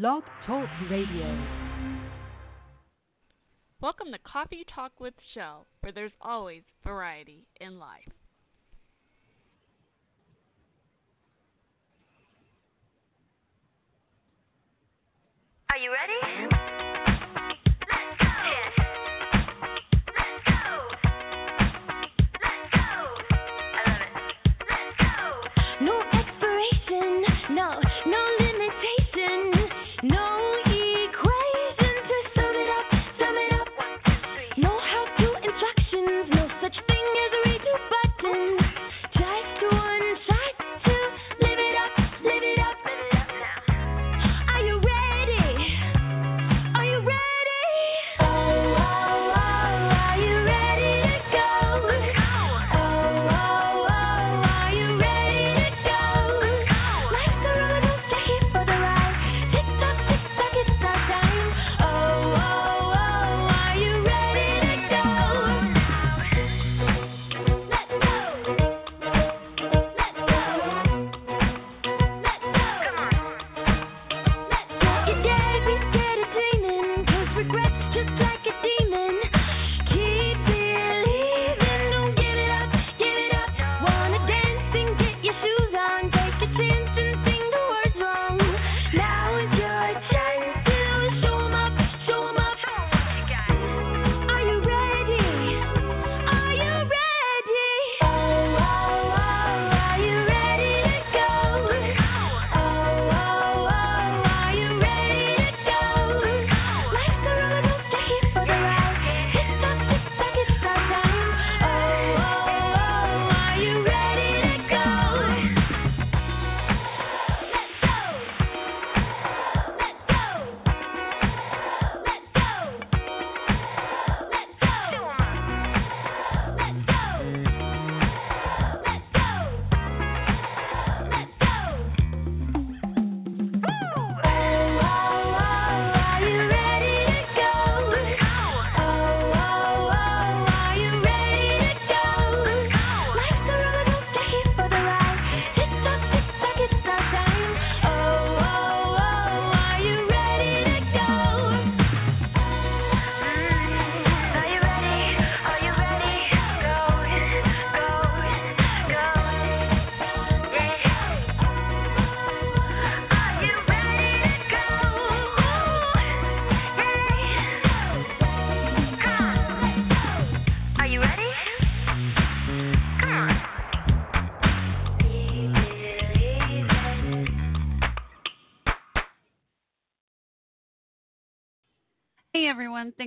Blog Talk Radio. Welcome to Coffee Talk with Shell, where there's always variety in life. Are you ready?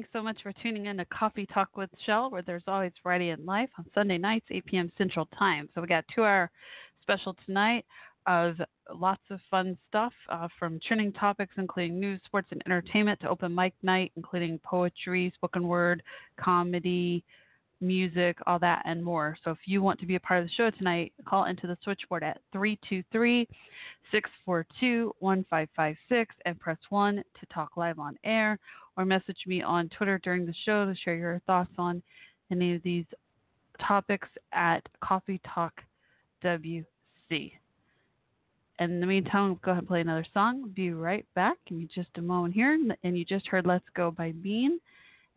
Thanks so much for tuning in to Coffee Talk with Shell, where there's always variety in life on Sunday nights, 8 p.m. Central Time. So we got two-hour special tonight of lots of fun stuff uh, from trending topics, including news, sports, and entertainment, to open mic night, including poetry, spoken word, comedy, music, all that, and more. So if you want to be a part of the show tonight, call into the switchboard at 323 642 1556 and press 1 to talk live on air or message me on Twitter during the show to share your thoughts on any of these topics at Coffee Talk WC. And in the meantime, go ahead and play another song. Be right back. Give me just a moment here. And you just heard Let's Go by Bean.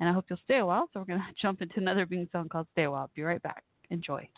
And I hope you'll stay a while. So we're going to jump into another Bean song called Stay a While. Be right back. Enjoy.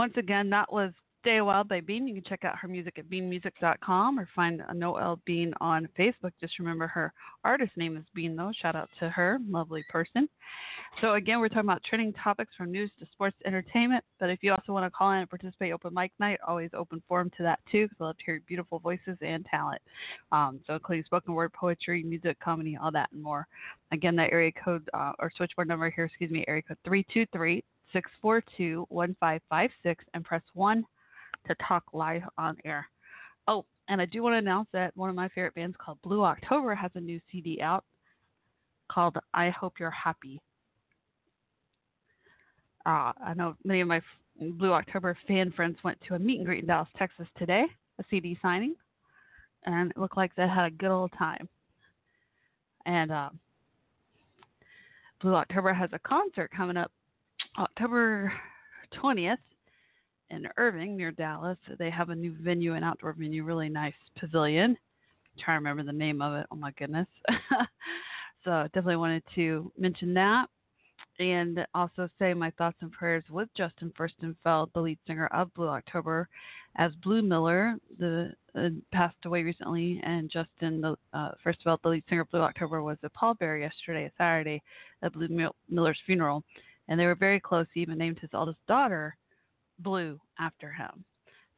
Once again, that was Stay a While by Bean. You can check out her music at beanmusic.com or find Noel Bean on Facebook. Just remember her artist name is Bean, though. Shout out to her, lovely person. So, again, we're talking about trending topics from news to sports entertainment. But if you also want to call in and participate, open mic night, always open forum to that too, because I love to hear beautiful voices and talent. Um, so, including spoken word, poetry, music, comedy, all that and more. Again, that area code uh, or switchboard number here, excuse me, area code 323 642 1556 and press 1 to talk live on air. Oh, and I do want to announce that one of my favorite bands called Blue October has a new CD out called I Hope You're Happy. Uh, I know many of my Blue October fan friends went to a meet and greet in Dallas, Texas today, a CD signing, and it looked like they had a good old time. And uh, Blue October has a concert coming up October 20th in Irving near Dallas. They have a new venue, an outdoor venue, really nice pavilion. I'm trying to remember the name of it. Oh my goodness. so definitely wanted to mention that. And also say my thoughts and prayers with Justin Furstenfeld, the lead singer of Blue October, as Blue Miller, the uh, passed away recently, and Justin the, uh, Furstenfeld, the lead singer of Blue October, was a pallbearer yesterday, a Saturday, at Blue Miller's funeral, and they were very close. He even named his eldest daughter Blue after him.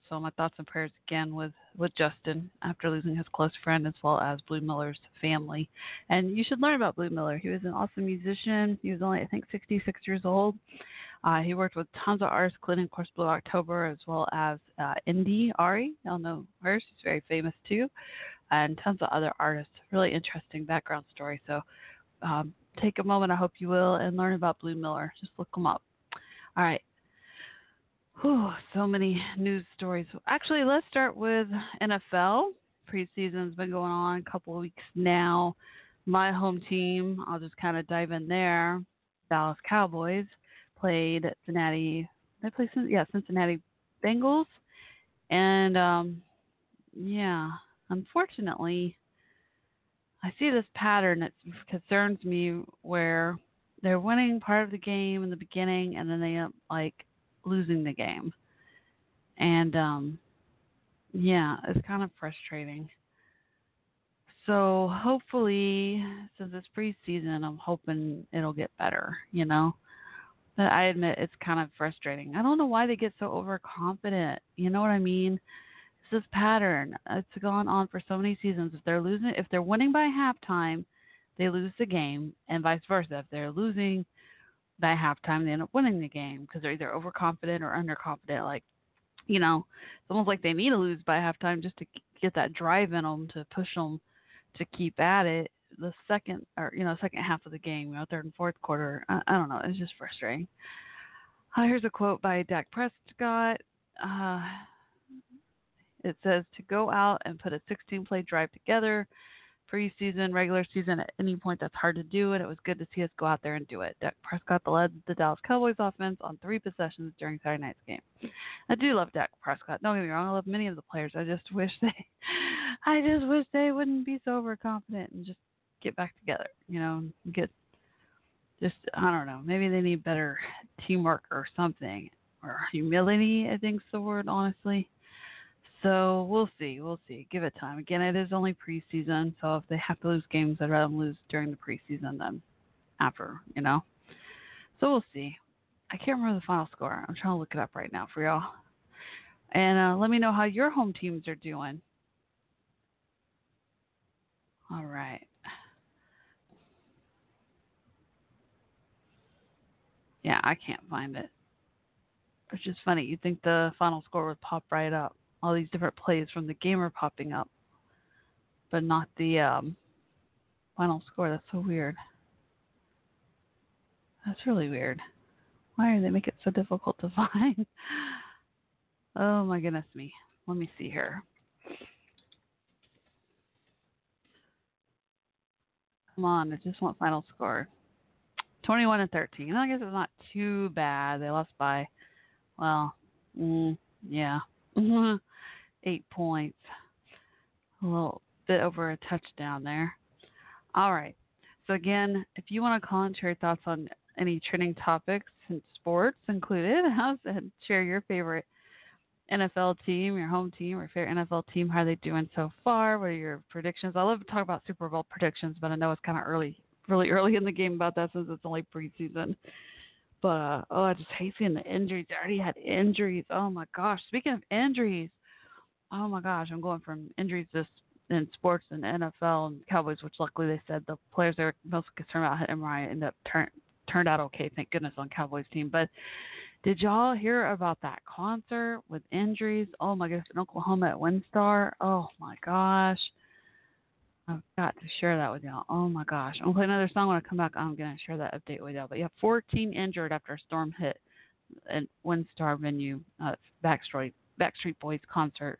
So my thoughts and prayers again with with Justin after losing his close friend as well as Blue Miller's family. And you should learn about Blue Miller. He was an awesome musician. He was only I think 66 years old. Uh, he worked with tons of artists, including of course Blue October as well as uh, India.Arie. Y'all know her. She's very famous too, and tons of other artists. Really interesting background story. So um, take a moment, I hope you will, and learn about Blue Miller. Just look them up. All right. Whew, so many news stories. Actually, let's start with NFL. Preseason's been going on a couple of weeks now. My home team, I'll just kind of dive in there. Dallas Cowboys played Cincinnati. They played, yeah, Cincinnati Bengals, and um, yeah, unfortunately, I see this pattern that concerns me where they're winning part of the game in the beginning, and then they end up like losing the game. And um yeah, it's kind of frustrating. So hopefully, since it's preseason, I'm hoping it'll get better. You know, but I admit it's kind of frustrating. I don't know why they get so overconfident. You know what I mean? This pattern. It's gone on for so many seasons. If they're losing, if they're winning by halftime, they lose the game, and vice versa. If they're losing by halftime, they end up winning the game because they're either overconfident or underconfident. Like, you know, it's almost like they need to lose by halftime just to get that drive in them to push them to keep at it. The second or you know second half of the game, you know, third and fourth quarter. I, I don't know. It's just frustrating. Uh, here's a quote by Dak Prescott. Uh, it says to go out and put a 16 play drive together preseason, regular season, at any point that's hard to do, and it was good to see us go out there and do it. Dak Prescott led the Dallas Cowboys offense on three possessions during Saturday night's game. I do love Dak Prescott. Don't get me wrong, I love many of the players. I just wish they, I just wish they wouldn't be so overconfident and just get back together. You know, get just I don't know. Maybe they need better teamwork or something, or humility. I think's the word, honestly. So we'll see. We'll see. Give it time. Again, it is only preseason, so if they have to lose games, I'd rather them lose during the preseason than after, you know? So we'll see. I can't remember the final score. I'm trying to look it up right now for y'all. And uh, let me know how your home teams are doing. All right. Yeah, I can't find it. Which is funny. You'd think the final score would pop right up all these different plays from the game are popping up, but not the um, final score. That's so weird. That's really weird. Why do they make it so difficult to find? oh my goodness me. Let me see here. Come on, I just want final score. 21 and 13. I guess it's not too bad. They lost by, well, mm, yeah. eight points. A little bit over a touchdown there. All right. So again, if you want to call and share your thoughts on any trending topics recent sports included. And share your favorite NFL team, your home team, or favorite NFL team. How are they doing so far? What are your predictions? I love to talk about Super Bowl predictions, but I know it's kind of early, really early in the game about that since it's only preseason. But uh, oh, I just hate seeing the injuries. I already had injuries. Oh my gosh. Speaking of injuries, oh my gosh, I'm going from injuries this in sports and NFL and Cowboys, which luckily they said the players they were most concerned about had MRI ended up turn, turned out okay, thank goodness on Cowboys team. But did y'all hear about that concert with injuries? Oh my goodness, in Oklahoma at WinStar. Oh my gosh. I've got to share that with y'all. Oh my gosh. I'm gonna play another song when I come back. I'm gonna share that update with y'all. But yeah, 14 injured after a storm hit at WinStar venue, uh, Backstreet Backstreet Boys concert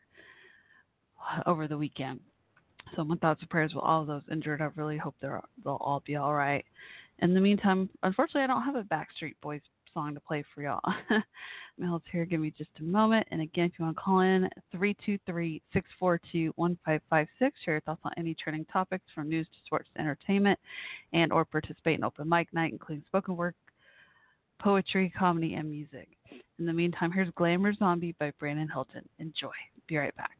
over the weekend. So my thoughts and prayers with all of those injured. I really hope they're they'll all be all right. In the meantime, unfortunately, I don't have a Backstreet Boys song to play for y'all. Mel's here. Give me just a moment. And again, if you want to call in, 323 642 1556. Share your thoughts on any trending topics from news to sports to entertainment and or participate in open mic night, including spoken word, poetry, comedy, and music. In the meantime, here's Glamour Zombie by Brandon Hilton. Enjoy. Be right back.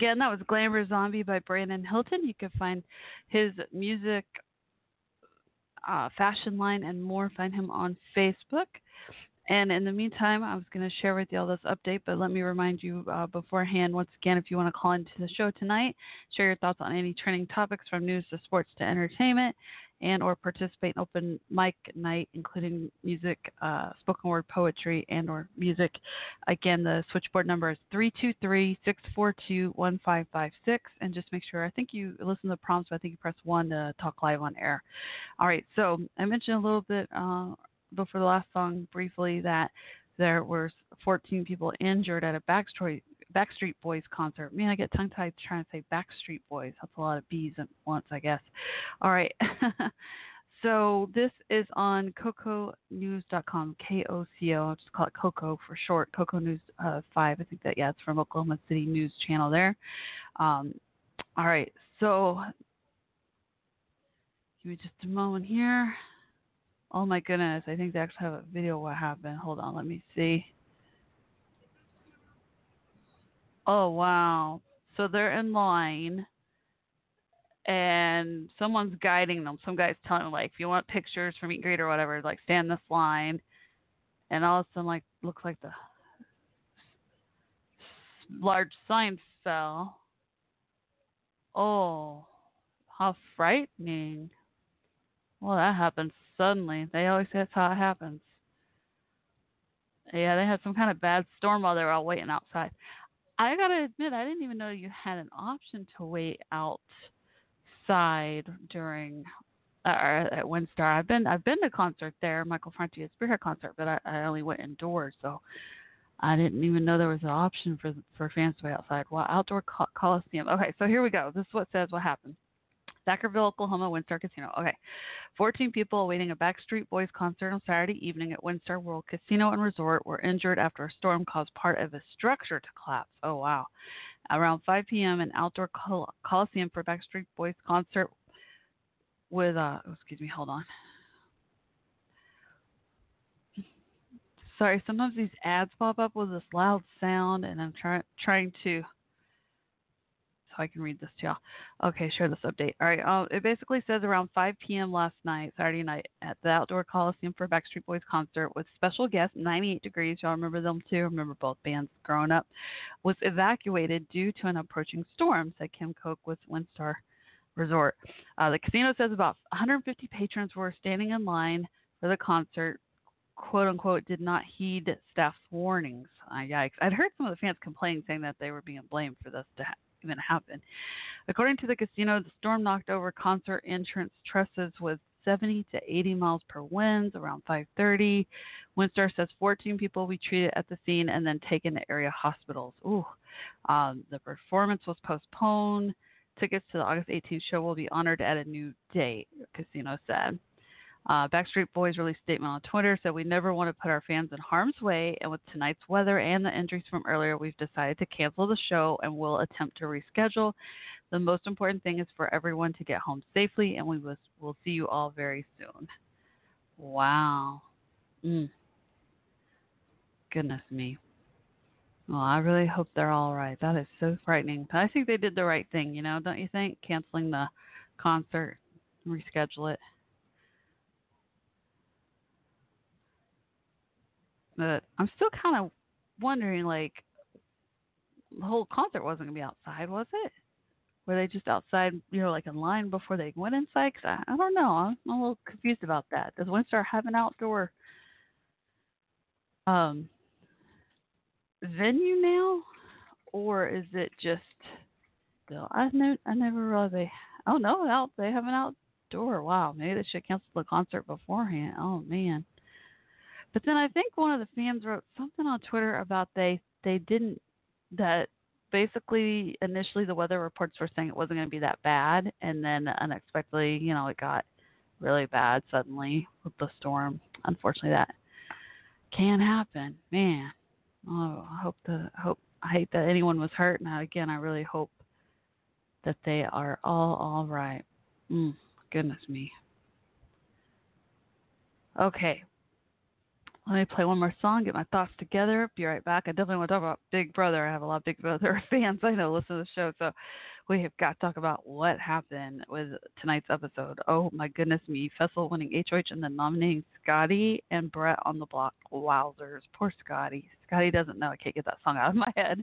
Again, that was Glamour Zombie by Brandon Hilton. You can find his music, uh, fashion line, and more. Find him on Facebook. And in the meantime, I was going to share with you all this update, but let me remind you uh, beforehand, once again, if you want to call into the show tonight, share your thoughts on any trending topics from news to sports to entertainment, and or participate in open mic night, including music, uh, spoken word poetry, and or music. Again, the switchboard number is 323-642-1556, and just make sure, I think you listen to the prompts, but I think you press 1 to talk live on air. All right, so I mentioned a little bit uh, before the last song briefly that there were 14 people injured at a Backstreet Backstreet Boys concert. Man, I get tongue tied trying to say Backstreet Boys. That's a lot of B's at once, I guess. All right. so this is on CocoNews.com, K-O-C-O. I'll just call it Coco for short. Coco News uh, 5. I think that, yeah, it's from Oklahoma City News Channel there. Um, all right. So give me just a moment here. Oh my goodness, I think they actually have a video of what happened. Hold on, let me see. Oh wow. So they're in line and someone's guiding them. Some guy's telling them like if you want pictures from meet and greet or whatever, like stand this line and all of a sudden like looks like the large sign fell. Oh, how frightening. Well, that happens suddenly. They always say that's how it happens. Yeah, they had some kind of bad storm while they were all waiting outside. I gotta admit, I didn't even know you had an option to wait outside during uh, at WinStar. I've been I've been to concert there, Michael Franti's Spearhead concert, but I, I only went indoors, so I didn't even know there was an option for for fans to wait outside. Well, outdoor co- coliseum. Okay, so here we go. This is what says what happened. Thackerville, Oklahoma, WinStar Casino. Okay. 14 people awaiting a Backstreet Boys concert on Saturday evening at WinStar World Casino and Resort were injured after a storm caused part of a structure to collapse. Oh, wow. Around 5 p.m., an outdoor col- coliseum for Backstreet Boys concert with, uh, oh, excuse me, hold on. Sorry, sometimes these ads pop up with this loud sound, and I'm trying trying to so I can read this to y'all. Okay, share this update. All right, uh, it basically says around 5 p.m. last night, Saturday night, at the Outdoor Coliseum for Backstreet Boys concert with special guest 98 Degrees. Y'all remember them too? Remember both bands growing up? Was evacuated due to an approaching storm, said Kim Koch with WinStar Resort. Uh, the casino says about 150 patrons were standing in line for the concert. "Quote unquote," did not heed staff's warnings. Uh, yikes! I'd heard some of the fans complain, saying that they were being blamed for this to even happen. According to the casino, the storm knocked over concert entrance trusses with 70 to 80 miles per wind around 5:30. WinStar says 14 people be treated at the scene and then taken to area hospitals. Ooh, um, the performance was postponed. Tickets to the August 18th show will be honored at a new date. Casino said. Uh, Backstreet Boys released a statement on Twitter said we never want to put our fans in harm's way, and with tonight's weather and the injuries from earlier, we've decided to cancel the show and will attempt to reschedule. The most important thing is for everyone to get home safely, and we will we'll see you all very soon. Wow. Mm. Goodness me. Well, I really hope they're all right. That is so frightening. But I think they did the right thing, you know, don't you think? Canceling the concert, reschedule it. But I'm still kind of wondering, like, the whole concert wasn't to be outside, was it? Were they just outside, you know, like in line before they went inside? Cause I, I don't know. I'm a little confused about that. Does WinStar have an outdoor um, venue now, or is it just still? I know I never realized they. Oh no, out they have an outdoor. Wow, maybe they should cancel the concert beforehand. Oh man. But then I think one of the fans wrote something on Twitter about they they didn't that basically initially the weather reports were saying it wasn't going to be that bad and then unexpectedly, you know, it got really bad suddenly with the storm. Unfortunately that can happen. Man. Oh, I hope the hope I hate that anyone was hurt. Now again, I really hope that they are all all right. Mm, goodness me. Okay. Let me play one more song, get my thoughts together, be right back. I definitely want to talk about Big Brother. I have a lot of Big Brother fans I know listen to the show, so we have got to talk about what happened with tonight's episode. Oh my goodness me. Festival winning HOH and then nominating Scotty and Brett on the block. Wowzers. Poor Scotty. Scotty doesn't know. I can't get that song out of my head.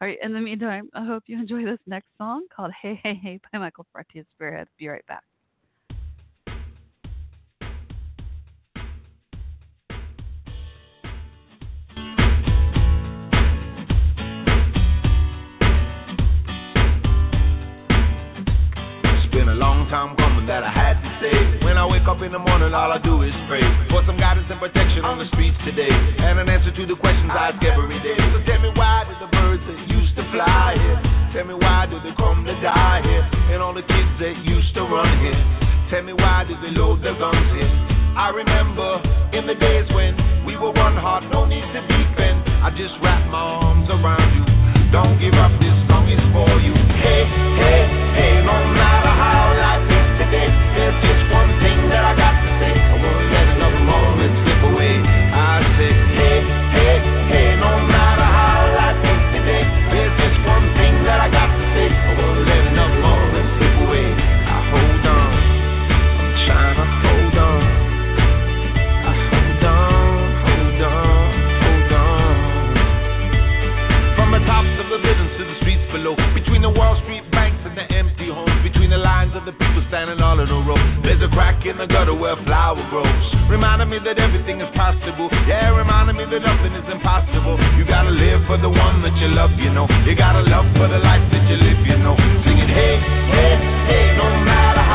All right. In the meantime, I hope you enjoy this next song called Hey Hey Hey by Michael and Spearhead. Be right back. Time coming that I had to say. When I wake up in the morning, all I do is pray for some guidance and protection on the streets today, and an answer to the questions I ask every day. So tell me why did the birds that used to fly here? Tell me why did they come to die here? And all the kids that used to run here. Tell me why did they load their guns here? I remember in the days when we were one heart, no need to defend. I just wrap my arms around you. Don't give up, this song is for you. Hey, hey, hey, no matter the people standing all in a row, there's a crack in the gutter where a flower grows. Reminding me that everything is possible. Yeah, reminding me that nothing is impossible. You gotta live for the one that you love, you know. You gotta love for the life that you live, you know. Singing, hey, hey, hey, no matter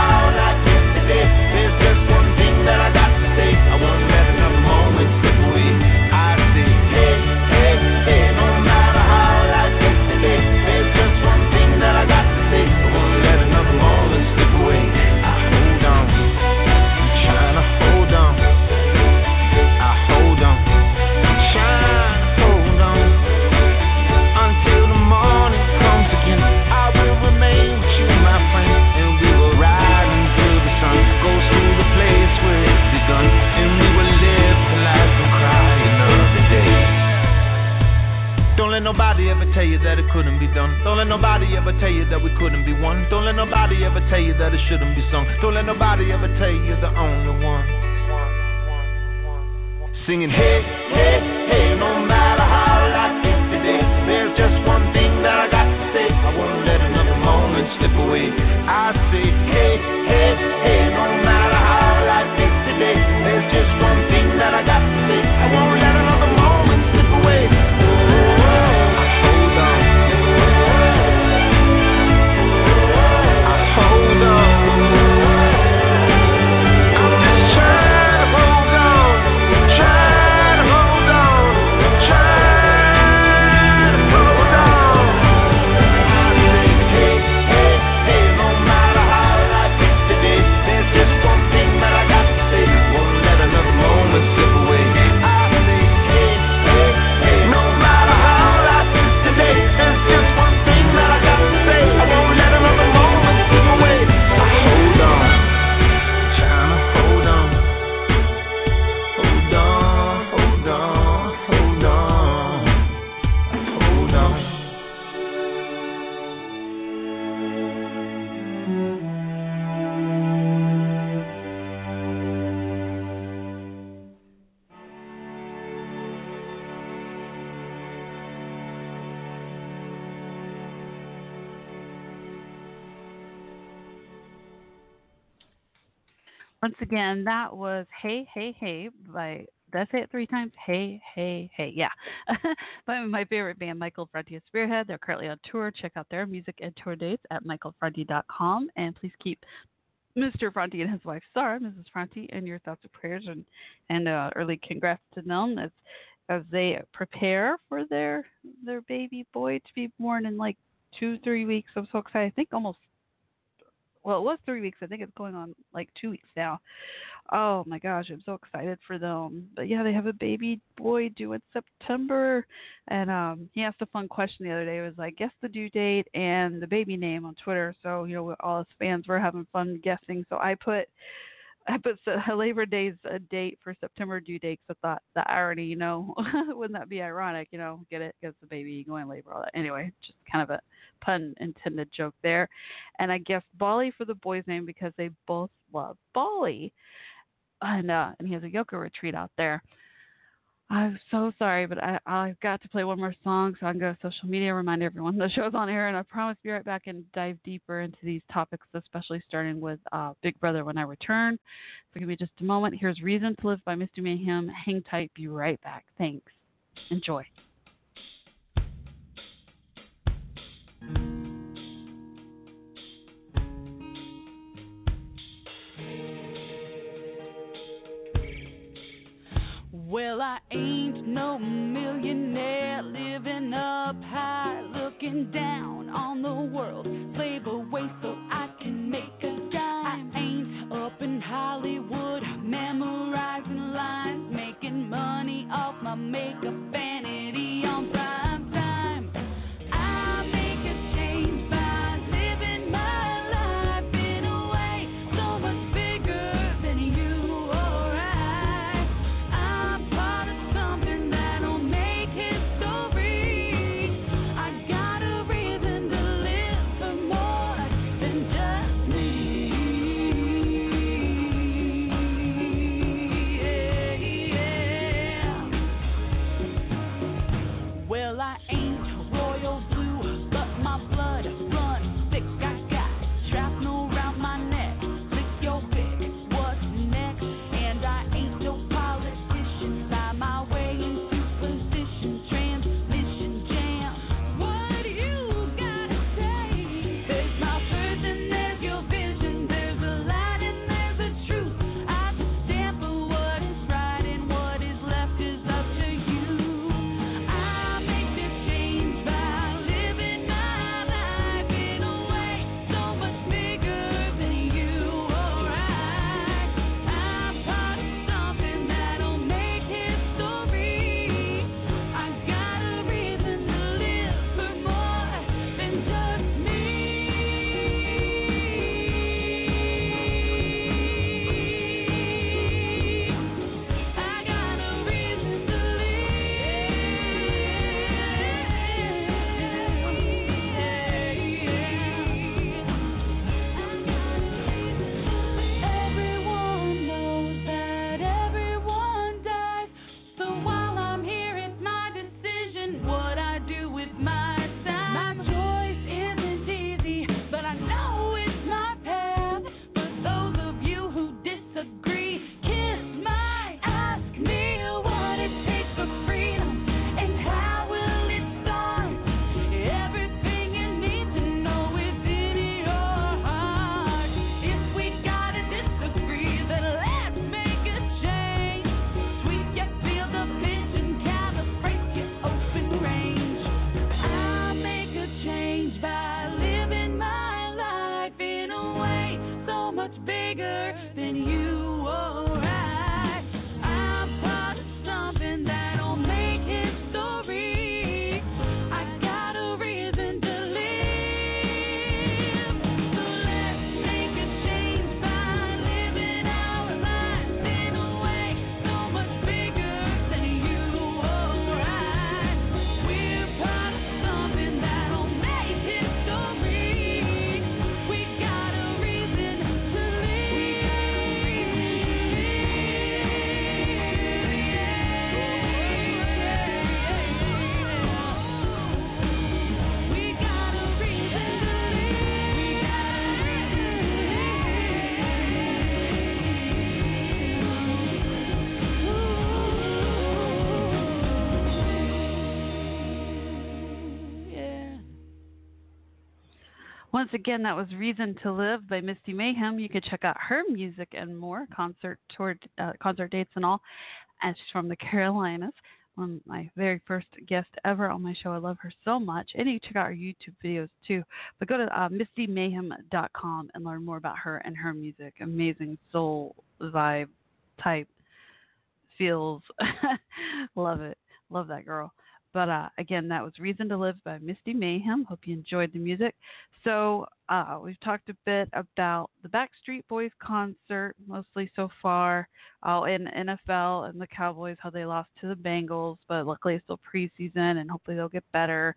tell you that it couldn't be done. Don't let nobody ever tell you that we couldn't be one. Don't let nobody ever tell you that it shouldn't be sung. Don't let nobody ever tell you you're the only one. Singing, hey, hey, hey, no matter how is Again, that was Hey Hey Hey by did I say it three times? Hey, hey, hey. Yeah. by my favorite band, Michael Franti and Spearhead. They're currently on tour. Check out their music and tour dates at michaelfranti.com. And please keep Mr. Franti and his wife Sarah, Mrs. Franti, and your thoughts and prayers and and uh, early congrats to them as as they prepare for their their baby boy to be born in like two three weeks. I'm so excited. I think almost well it was three weeks. I think it's going on like two weeks now. Oh my gosh, I'm so excited for them. But yeah, they have a baby boy due in September, and um he asked a fun question the other day. It was like guess the due date and the baby name on Twitter. So you know all his fans were having fun guessing. So I put Put Labor Day's a date for September due date So thought the irony, you know, wouldn't that be ironic? You know, get it? Because the baby going labor, all that. Anyway, just kind of a pun intended joke there. And I guess Bali for the boy's name because they both love Bali, and uh, and he has a yoga retreat out there. I'm so sorry, but I, I've got to play one more song, so I can go to social media, remind everyone the show's on air, and I promise to be right back and dive deeper into these topics, especially starting with uh, Big Brother when I return. So give me just a moment. Here's Reason to Live by Mr. Mayhem. Hang tight, be right back. Thanks. Enjoy. Well, I ain't no millionaire living up high, looking down on the world. Slave away so I can make a dime. I ain't up in Hollywood memorizing lines, making money off my makeup vanity again, that was Reason to Live by Misty Mayhem. You can check out her music and more, concert tour, uh, concert dates and all. And she's from the Carolinas. One of my very first guest ever on my show. I love her so much. And you can check out her YouTube videos too. But go to uh, mistymayhem.com and learn more about her and her music. Amazing soul vibe type feels. love it. Love that girl. But uh, again, that was Reason to Live by Misty Mayhem. Hope you enjoyed the music. So, uh, we've talked a bit about the Backstreet Boys concert, mostly so far, uh, in NFL and the Cowboys, how they lost to the Bengals, but luckily it's still preseason and hopefully they'll get better.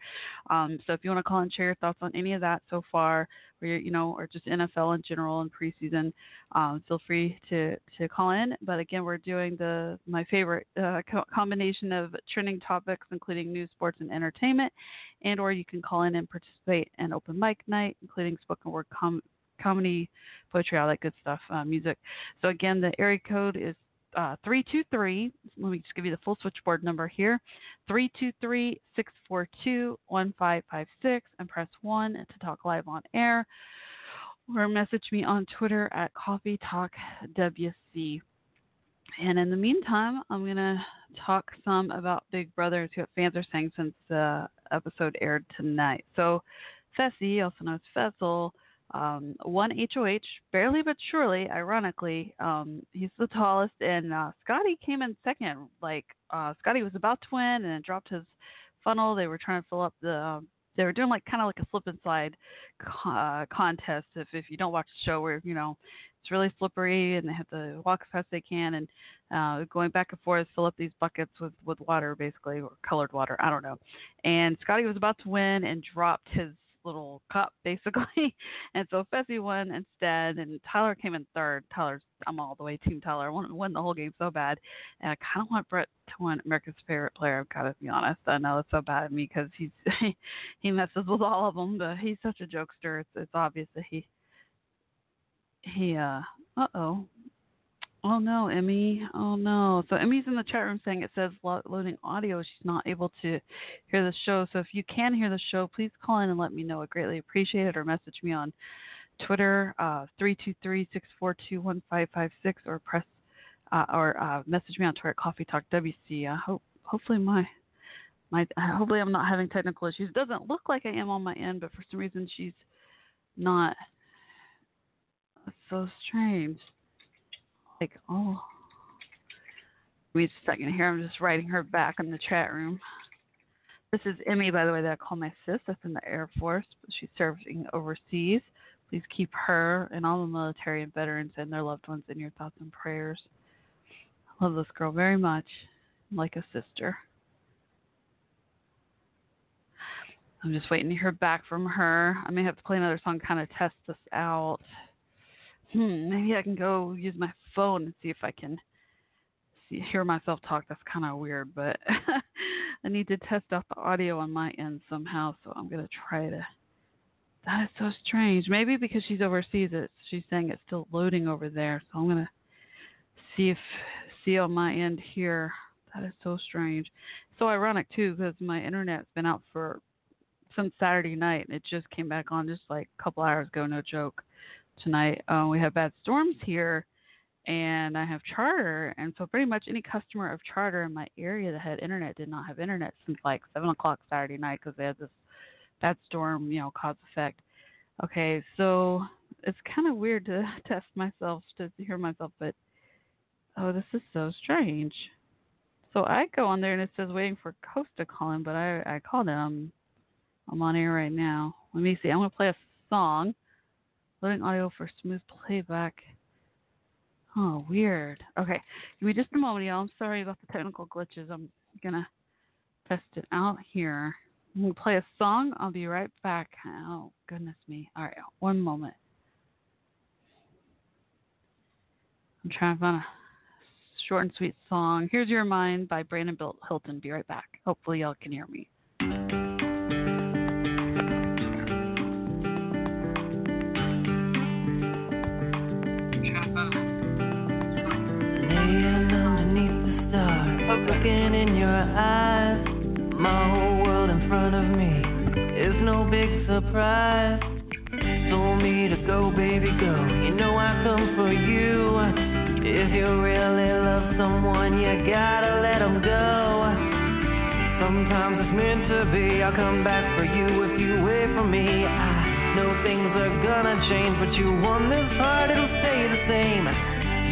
Um, so, if you want to call and share your thoughts on any of that so far, or you know, or just NFL in general and preseason, um, feel free to to call in. But again, we're doing the my favorite uh, co- combination of trending topics, including news, sports, and entertainment, and or you can call in and participate in open mic night, including spoken word com- comedy, poetry, all that good stuff, uh, music. So again, the area code is uh, 323. Let me just give you the full switchboard number here 323 642 1556 and press 1 to talk live on air or message me on Twitter at Coffee Talk WC. And in the meantime, I'm going to talk some about Big Brothers, what fans are saying since the episode aired tonight. So, Fessy, also known as Faysal, um, won HOH barely but surely. Ironically, um, he's the tallest, and uh, Scotty came in second. Like uh, Scotty was about to win, and dropped his funnel. They were trying to fill up the. Um, they were doing like kind of like a slip and slide uh, contest. If if you don't watch the show, where you know it's really slippery, and they have to walk as fast as they can, and uh, going back and forth, fill up these buckets with with water, basically, or colored water. I don't know. And Scotty was about to win and dropped his little cup basically. and so Fessy won instead and Tyler came in third. Tyler's I'm all the way team Tyler. To win the whole game so bad. And I kinda want Brett to win America's favorite player, I've gotta be honest. I know it's so bad of me because he's he messes with all of them, but he's such a jokester. It's it's obvious that he he uh uh oh. Oh no, Emmy. Oh no. So Emmy's in the chat room saying it says lo- loading audio. She's not able to hear the show. So if you can hear the show, please call in and let me know. I greatly appreciate it. Or message me on Twitter, uh, three two three six four two one five five six, or press uh, or uh, message me on Twitter, Coffee Talk WC. I hope hopefully my my hopefully I'm not having technical issues. It doesn't look like I am on my end, but for some reason she's not. So strange. Like, oh. Just a second here. I'm just writing her back in the chat room. This is Emmy, by the way, that I call my sis. That's in the Air Force. But she's serving overseas. Please keep her and all the military and veterans and their loved ones in your thoughts and prayers. I love this girl very much, like a sister. I'm just waiting to hear back from her. I may have to play another song, kind of test this out. Hmm, maybe I can go use my phone and see if I can see, hear myself talk. That's kind of weird, but I need to test out the audio on my end somehow. So I'm gonna try to. That is so strange. Maybe because she's overseas, it she's saying it's still loading over there. So I'm gonna see if see on my end here. That is so strange. So ironic too, because my internet's been out for since Saturday night, and it just came back on just like a couple hours ago. No joke. Tonight uh, we have bad storms here, and I have Charter, and so pretty much any customer of Charter in my area that had internet did not have internet since like seven o'clock Saturday night because they had this bad storm, you know, cause effect. Okay, so it's kind of weird to test myself to hear myself, but oh, this is so strange. So I go on there and it says waiting for Coast to call in, but I I called him. I'm on air right now. Let me see. I'm gonna play a song. Loading audio for smooth playback. Oh, weird. Okay, give me just a moment, y'all. I'm sorry about the technical glitches. I'm gonna test it out here. Gonna play a song. I'll be right back. Oh, goodness me. All right, one moment. I'm trying to find a short and sweet song. Here's Your Mind by Brandon Hilton. Be right back. Hopefully, y'all can hear me. Eyes. My whole world in front of me is no big surprise. Told me to go, baby, go. You know I come for you. If you really love someone, you gotta let 'em go. Sometimes it's meant to be. I'll come back for you if you wait for me. I know things are gonna change, but you won this heart, it'll stay the same.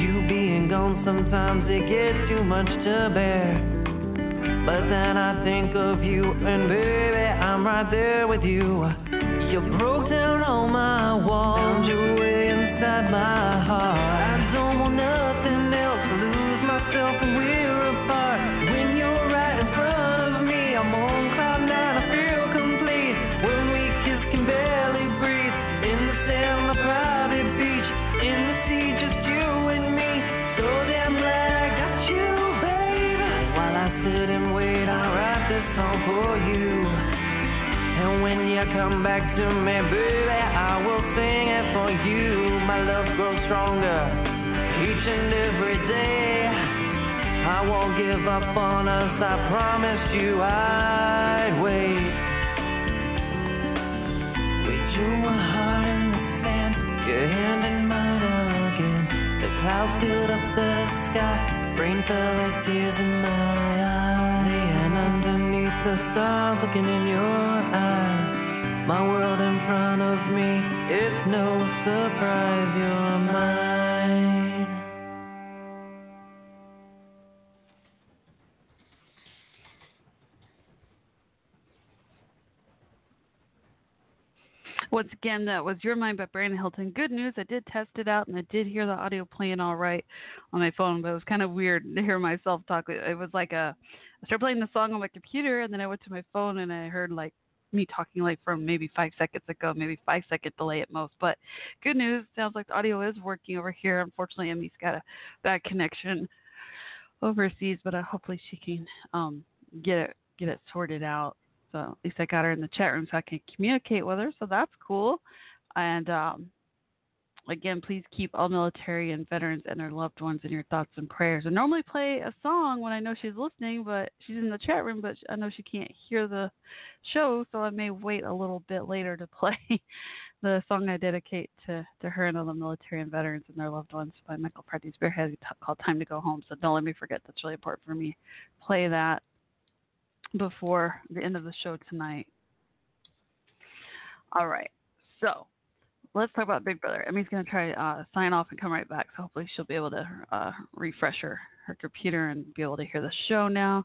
You being gone, sometimes it gets too much to bear. But then I think of you, and baby, I'm right there with you. You broke down all my walls, your way inside my heart. I don't want you come back to me, baby, I will sing it for you. My love grows stronger each and every day. I won't give up on us, I promised you I'd wait. We drew a heart in the sand, your hand in mine again. The clouds filled up the sky, rain fell like tears in my eyes. And underneath the stars, looking in your eyes. My world in front of me, it's no surprise you're mine. Once again, that was Your Mind by Brandon Hilton. Good news, I did test it out and I did hear the audio playing all right on my phone, but it was kind of weird to hear myself talk. It was like a, I started playing the song on my computer and then I went to my phone and I heard like me talking like from maybe five seconds ago, maybe five second delay at most. But good news, sounds like the audio is working over here. Unfortunately, Emmy's got a bad connection overseas, but uh, hopefully she can um, get it get it sorted out. So at least I got her in the chat room so I can communicate with her. So that's cool. And um, again, please keep all military and veterans and their loved ones in your thoughts and prayers. I normally play a song when I know she's listening, but she's in the chat room, but I know she can't hear the show, so I may wait a little bit later to play the song I dedicate to, to her and all the military and veterans and their loved ones by Michael Franti Spearhead called Time to Go Home. So don't let me forget. That's really important for me. Play that before the end of the show tonight. All right. So let's talk about Big Brother. Emmy's going to try uh, sign off and come right back. So hopefully she'll be able to uh, refresh her, her computer and be able to hear the show now.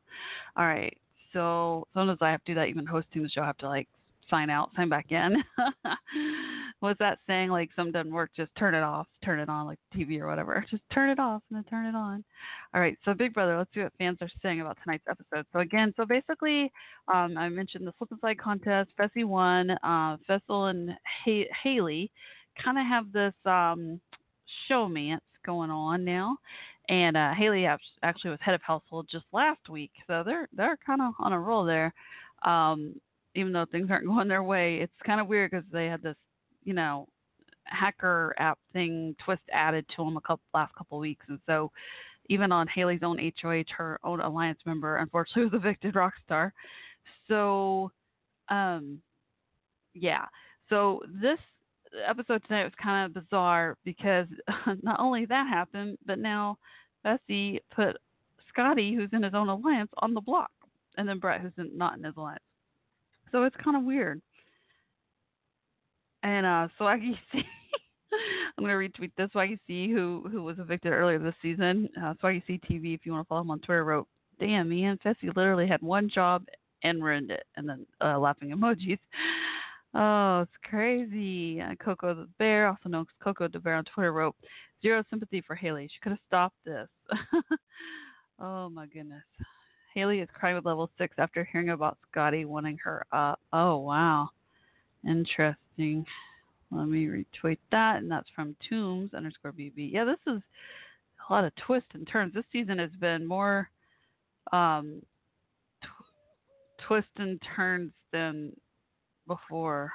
All right. So sometimes I have to do that. Even hosting the show, I have to like sign out, sign back in. What's that saying? Like something doesn't work, just turn it off, turn it on, like TV or whatever. Just turn it off and then turn it on. All right, so Big Brother, let's see what fans are saying about tonight's episode. So again, so basically, um, I mentioned the slip and slide contest. Fessy won. Uh, Faysal and ha- Haley kind of have this um, showmance going on now. And uh, Haley actually was head of household just last week, so they're they're kind of on a roll there. Um, even though things aren't going their way, it's kind of weird because they had this, you know, hacker app thing twist added to them a couple last couple weeks, and so even on Haley's own HOH, her own alliance member, unfortunately was evicted Rockstar. So, um, yeah. So this episode tonight was kind of bizarre because not only that happened, but now Fessy put Scotty, who's in his own alliance, on the block, and then Brett, who's in, not in his alliance. So it's kind of weird. And uh, Swaggy C, I'm gonna retweet this. Swaggy C, who who was evicted earlier this season, uh, Swaggy C TV, if you want to follow him on Twitter, wrote, "Damn, me and Fessy literally had one job and ruined it," and then uh, laughing emojis. Oh, it's crazy. Uh, Coco the Bear, also known as Coco the Bear on Twitter, wrote, Zero sympathy for Haley. She could have stopped this. oh, my goodness. Haley is crying with level six after hearing about Scotty wanting her up. Oh, wow. Interesting. Let me retweet that, and that's from Tombs underscore BB. Yeah, this is a lot of twists and turns. This season has been more um, tw- twists and turns than before.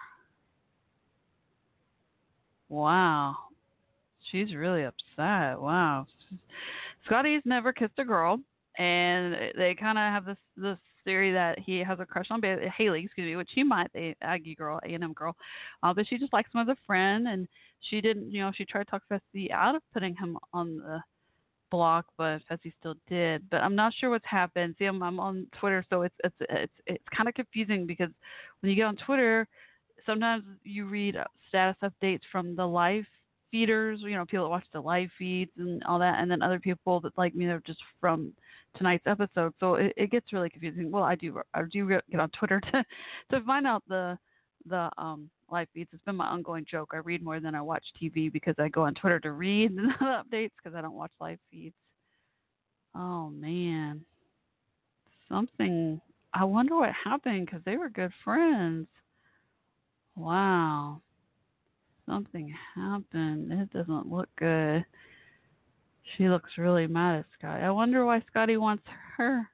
Wow. She's really upset. Wow. Scotty's never kissed a girl and they kind of have this this theory that he has a crush on ba- Haley, excuse me, which he might, the Aggie girl, A and M girl, uh, but she just likes him as a friend, and she didn't, you know, she tried to talk Fessy out of putting him on the block, but Fessy still did. But I'm not sure what's happened. See, I'm, I'm on Twitter, so it's it's it's it's kind of confusing because when you get on Twitter, sometimes you read status updates from the live feeders, you know, people that watch the live feeds and all that, and then other people that like me, they're just from tonight's episode. So it, it gets really confusing. Well, I do I do get on Twitter to to find out the the um live feeds. It's been my ongoing joke. I read more than I watch TV because I go on Twitter to read the updates because I don't watch live feeds. Oh man, something. I wonder what happened because they were good friends. Wow, something happened. It doesn't look good. She looks really mad at Scotty. I wonder why Scotty wants her.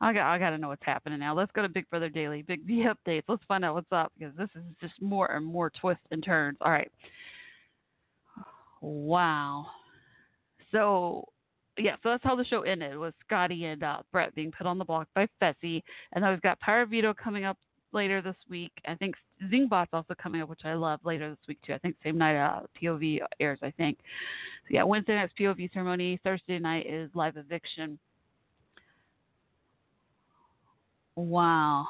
I got I got to know what's happening now. Let's go to Big Brother Daily, Big B updates. Let's find out what's up because this is just more and more twists and turns. All right. Wow. So yeah, so that's how the show ended with Scotty and uh, Brett being put on the block by Fessy, and then we've got Vito coming up later this week. I think Zingbot's also coming up, which I love later this week too. I think same night uh, POV airs. I think. So yeah, Wednesday night's POV ceremony. Thursday night is live eviction. Wow.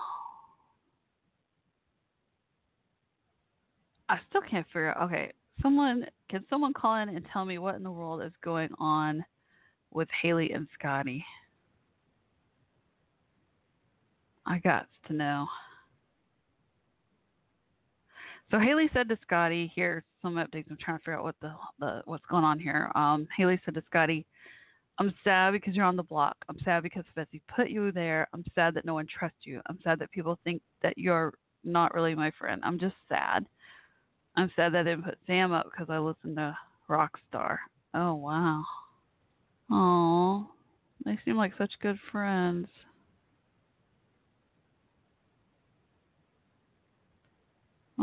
I still can't figure out. Okay, someone can someone call in and tell me what in the world is going on with Haley and Scotty? I got to know. So Haley said to Scotty, here's some updates. I'm trying to figure out what the, the what's going on here. Um, Haley said to Scotty, I'm sad because you're on the block. I'm sad because Fessy put you there. I'm sad that no one trusts you. I'm sad that people think that you're not really my friend. I'm just sad. I'm sad that I didn't put Sam up because I listened to Rockstar. Oh wow. Oh, they seem like such good friends.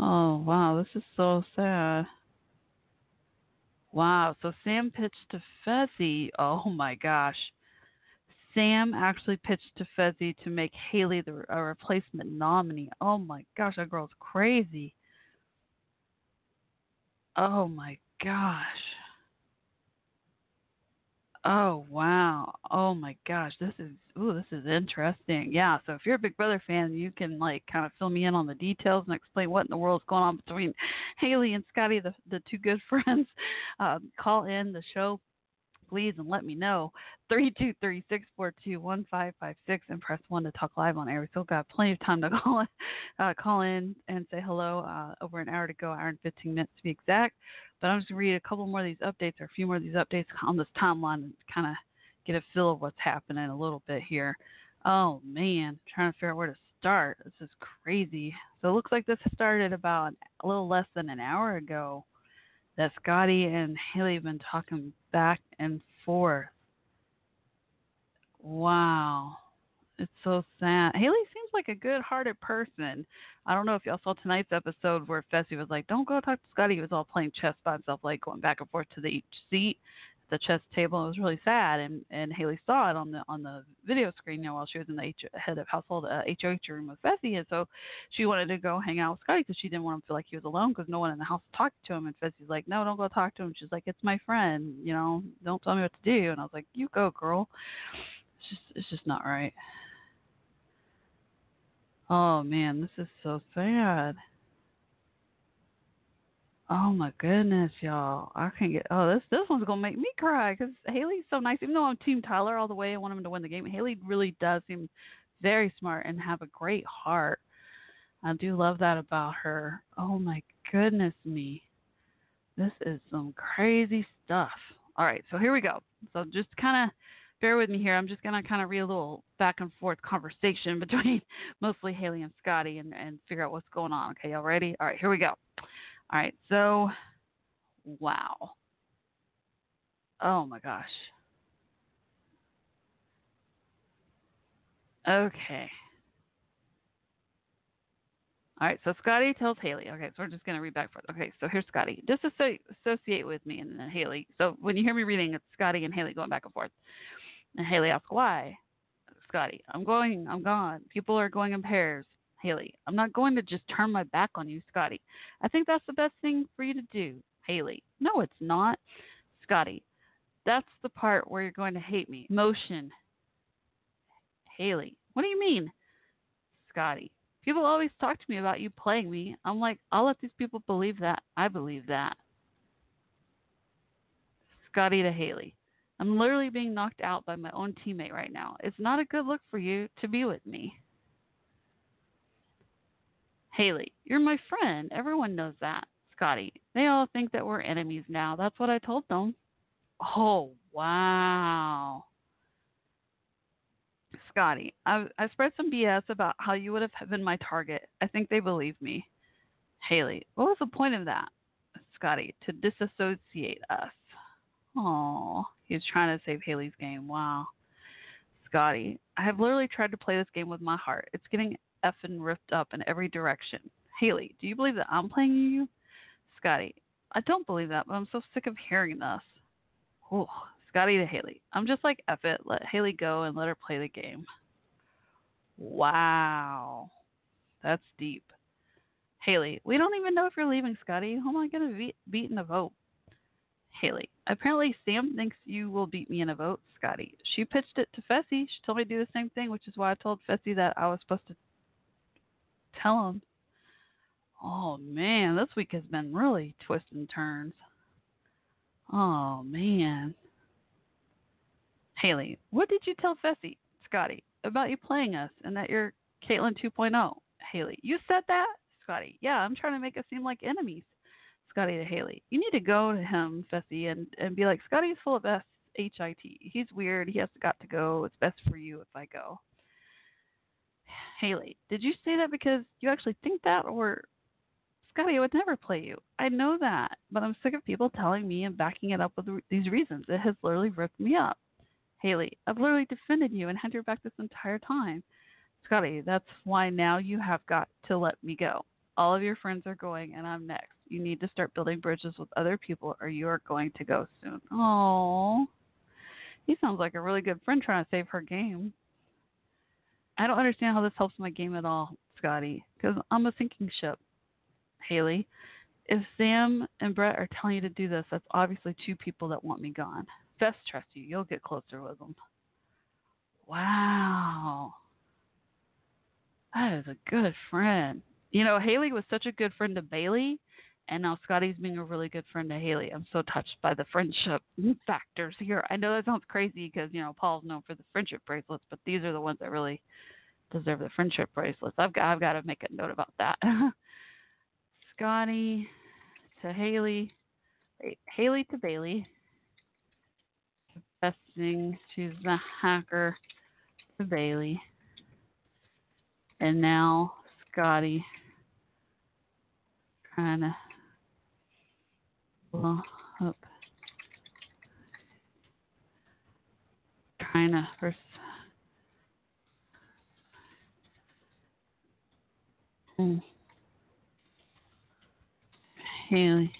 Oh wow, this is so sad. Wow, so Sam pitched to Fessy. Oh my gosh. Sam actually pitched to Fessy to make Haley the a replacement nominee. Oh my gosh, that girl's crazy. Oh my gosh. Oh wow. Oh my gosh. This is ooh, this is interesting. Yeah, so if you're a Big Brother fan, you can like kind of fill me in on the details and explain what in the world's going on between Haley and Scotty, the the two good friends. Um, call in the show please and let me know. Three two three six four two one five five six and press one to talk live on air. We still got plenty of time to call uh, call in and say hello. Uh, over an hour to go, hour and fifteen minutes to be exact. But I'm just gonna read a couple more of these updates or a few more of these updates on this timeline and kind of get a feel of what's happening a little bit here. Oh man, trying to figure out where to start. This is crazy. So it looks like this started about a little less than an hour ago that Scotty and Haley have been talking back and forth. Wow. It's so sad. Haley seems like a good hearted person. I don't know if y'all saw tonight's episode where Fessy was like, Don't go talk to Scotty. He was all playing chess by himself, like going back and forth to the each seat, the chess table. It was really sad and and Haley saw it on the on the video screen, you know, while she was in the H, head of household uh, HOH room with Fessy, and so she wanted to go hang out with Scotty because she didn't want him to feel like he was alone because no one in the house talked to him. And Fessy's like, no, don't go talk to him. She's like, it's my friend, you know, don't tell me what to do. And I was like, you go, girl. It's just it's just not right. Oh man, this is so sad. Oh my goodness, y'all! I can't get. Oh, this this one's gonna make me cry because Haley's so nice. Even though I'm Team Tyler all the way, I want him to win the game. Haley really does seem very smart and have a great heart. I do love that about her. Oh my goodness me, this is some crazy stuff. All right, so here we go. So just kind of bear with me here. I'm just gonna kind of read a little back and forth conversation between mostly Haley and Scotty and and figure out what's going on. Okay, y'all ready? All right, here we go. All right, so wow. Oh my gosh. Okay. All right, so Scotty tells Haley. Okay, so we're just going to read back forth. Okay, so here's Scotty. Disassociate with me and then Haley. So when you hear me reading, it's Scotty and Haley going back and forth. And Haley asks why. Scotty, I'm going, I'm gone. People are going in pairs. Haley, I'm not going to just turn my back on you, Scotty. I think that's the best thing for you to do. Haley, no, it's not. Scotty, that's the part where you're going to hate me. Motion. Haley, what do you mean? Scotty, people always talk to me about you playing me. I'm like, I'll let these people believe that. I believe that. Scotty to Haley. I'm literally being knocked out by my own teammate right now. It's not a good look for you to be with me. Haley, you're my friend. Everyone knows that. Scotty, they all think that we're enemies now. That's what I told them. Oh, wow. Scotty, I, I spread some BS about how you would have been my target. I think they believe me. Haley, what was the point of that? Scotty, to disassociate us. Oh, he's trying to save Haley's game. Wow. Scotty, I have literally tried to play this game with my heart. It's getting effing ripped up in every direction. Haley, do you believe that I'm playing you? Scotty, I don't believe that, but I'm so sick of hearing this. Oh, Scotty to Haley. I'm just like, F it. Let Haley go and let her play the game. Wow. That's deep. Haley, we don't even know if you're leaving, Scotty. How am I going to be- beat in a vote? Haley, apparently Sam thinks you will beat me in a vote, Scotty. She pitched it to Fessy. She told me to do the same thing, which is why I told Fessy that I was supposed to tell him. Oh man, this week has been really twists and turns. Oh man. Haley, what did you tell Fessy, Scotty, about you playing us and that you're Kaitlyn 2.0? Haley, you said that? Scotty, yeah, I'm trying to make us seem like enemies. Scotty to Haley, you need to go to him, Fessy, and, and be like, Scotty's full of S H I T. He's weird. He has got to go. It's best for you if I go. Haley, did you say that because you actually think that, or Scotty, I would never play you. I know that, but I'm sick of people telling me and backing it up with these reasons. It has literally ripped me up. Haley, I've literally defended you and had your back this entire time. Scotty, that's why now you have got to let me go. All of your friends are going, and I'm next. You need to start building bridges with other people, or you are going to go soon. Oh, he sounds like a really good friend trying to save her game. I don't understand how this helps my game at all, Scotty, because I'm a sinking ship. Haley, if Sam and Brett are telling you to do this, that's obviously two people that want me gone. Best trust you. You'll get closer with them. Wow. That is a good friend. You know, Haley was such a good friend to Bailey, and now Scotty's being a really good friend to Haley. I'm so touched by the friendship factors here. I know that sounds crazy because, you know, Paul's known for the friendship bracelets, but these are the ones that really deserve the friendship bracelets. I've got, I've got to make a note about that. Scotty to Haley, Haley to Bailey. Confessing she's the hacker to Bailey. And now Scotty trying to blow up. Trying to first. Hmm. Haley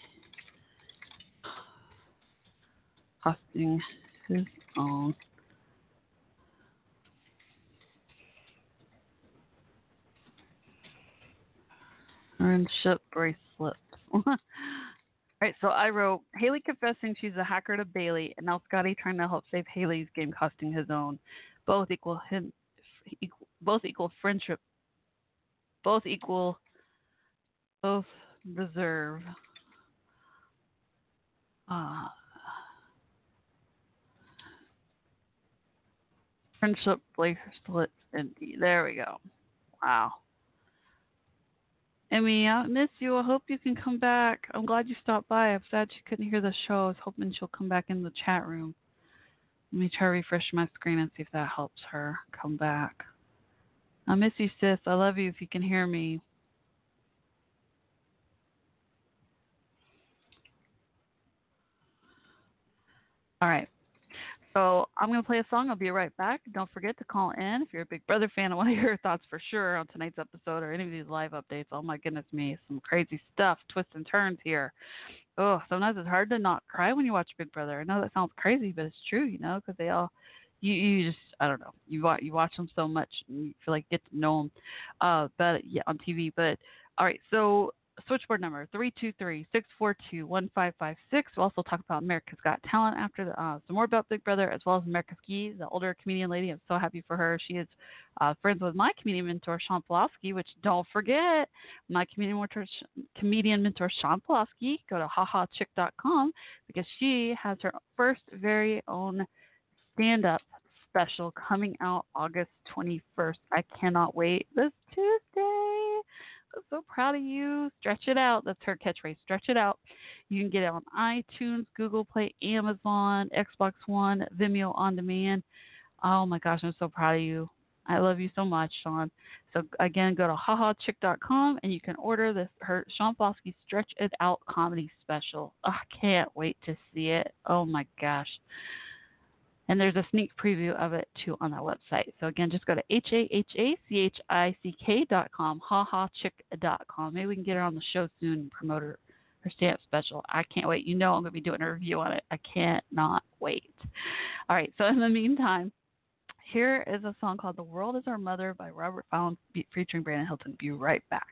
costing his own. Friendship bracelet. Alright, so I wrote Haley confessing she's a hacker to Bailey, and now Scotty trying to help save Haley's game costing his own. Both equal him, equal, both equal friendship. Both equal. Both reserve. Uh, friendship bracelets and there we go. Wow. Emmy, I miss you. I hope you can come back. I'm glad you stopped by. I'm sad she couldn't hear the show. I was hoping she'll come back in the chat room. Let me try to refresh my screen and see if that helps her come back. I miss you, sis. I love you if you can hear me. All right. So I'm going to play a song. I'll be right back. Don't forget to call in if you're a Big Brother fan and want to hear your thoughts for sure on tonight's episode or any of these live updates. Oh my goodness me, some crazy stuff, twists and turns here. Oh, sometimes it's hard to not cry when you watch Big Brother. I know that sounds crazy, but it's true, you know, because they all you you just I don't know you watch you watch them so much and you feel like you get to know them. Uh, but yeah, on TV. But all right, so switchboard number 323-642-1556. We'll also talk about America's Got Talent after the, uh, some more about Big Brother as well as America's Ski, the older comedian lady. I'm so happy for her. She is uh, friends with my comedian mentor Shawn Pelofsky, which don't forget my comedian mentor comedian mentor Shawn Pelofsky. Go to hahachick.com because she has her first very own stand up special coming out August 21st. I cannot wait. This Tuesday. So proud of you. Stretch it out. That's her catchphrase. Stretch it out. You can get it on iTunes, Google Play, Amazon, Xbox One, Vimeo on demand. Oh my gosh, I'm so proud of you. I love you so much, Sean. So again, go to hahachick.com and you can order this her Shawn Pelofsky Stretch It Out comedy special. Oh, I can't wait to see it. Oh my gosh. And there's a sneak preview of it too on that website. So again, just go to h a h a c h i c k dot com, dot com. Maybe we can get her on the show soon and promote her her stand up special. I can't wait. You know I'm gonna be doing a review on it. I can't not wait. All right, so in the meantime, here is a song called The World is Our Mother by Robert Fallon featuring Brandon Hilton. Be right back.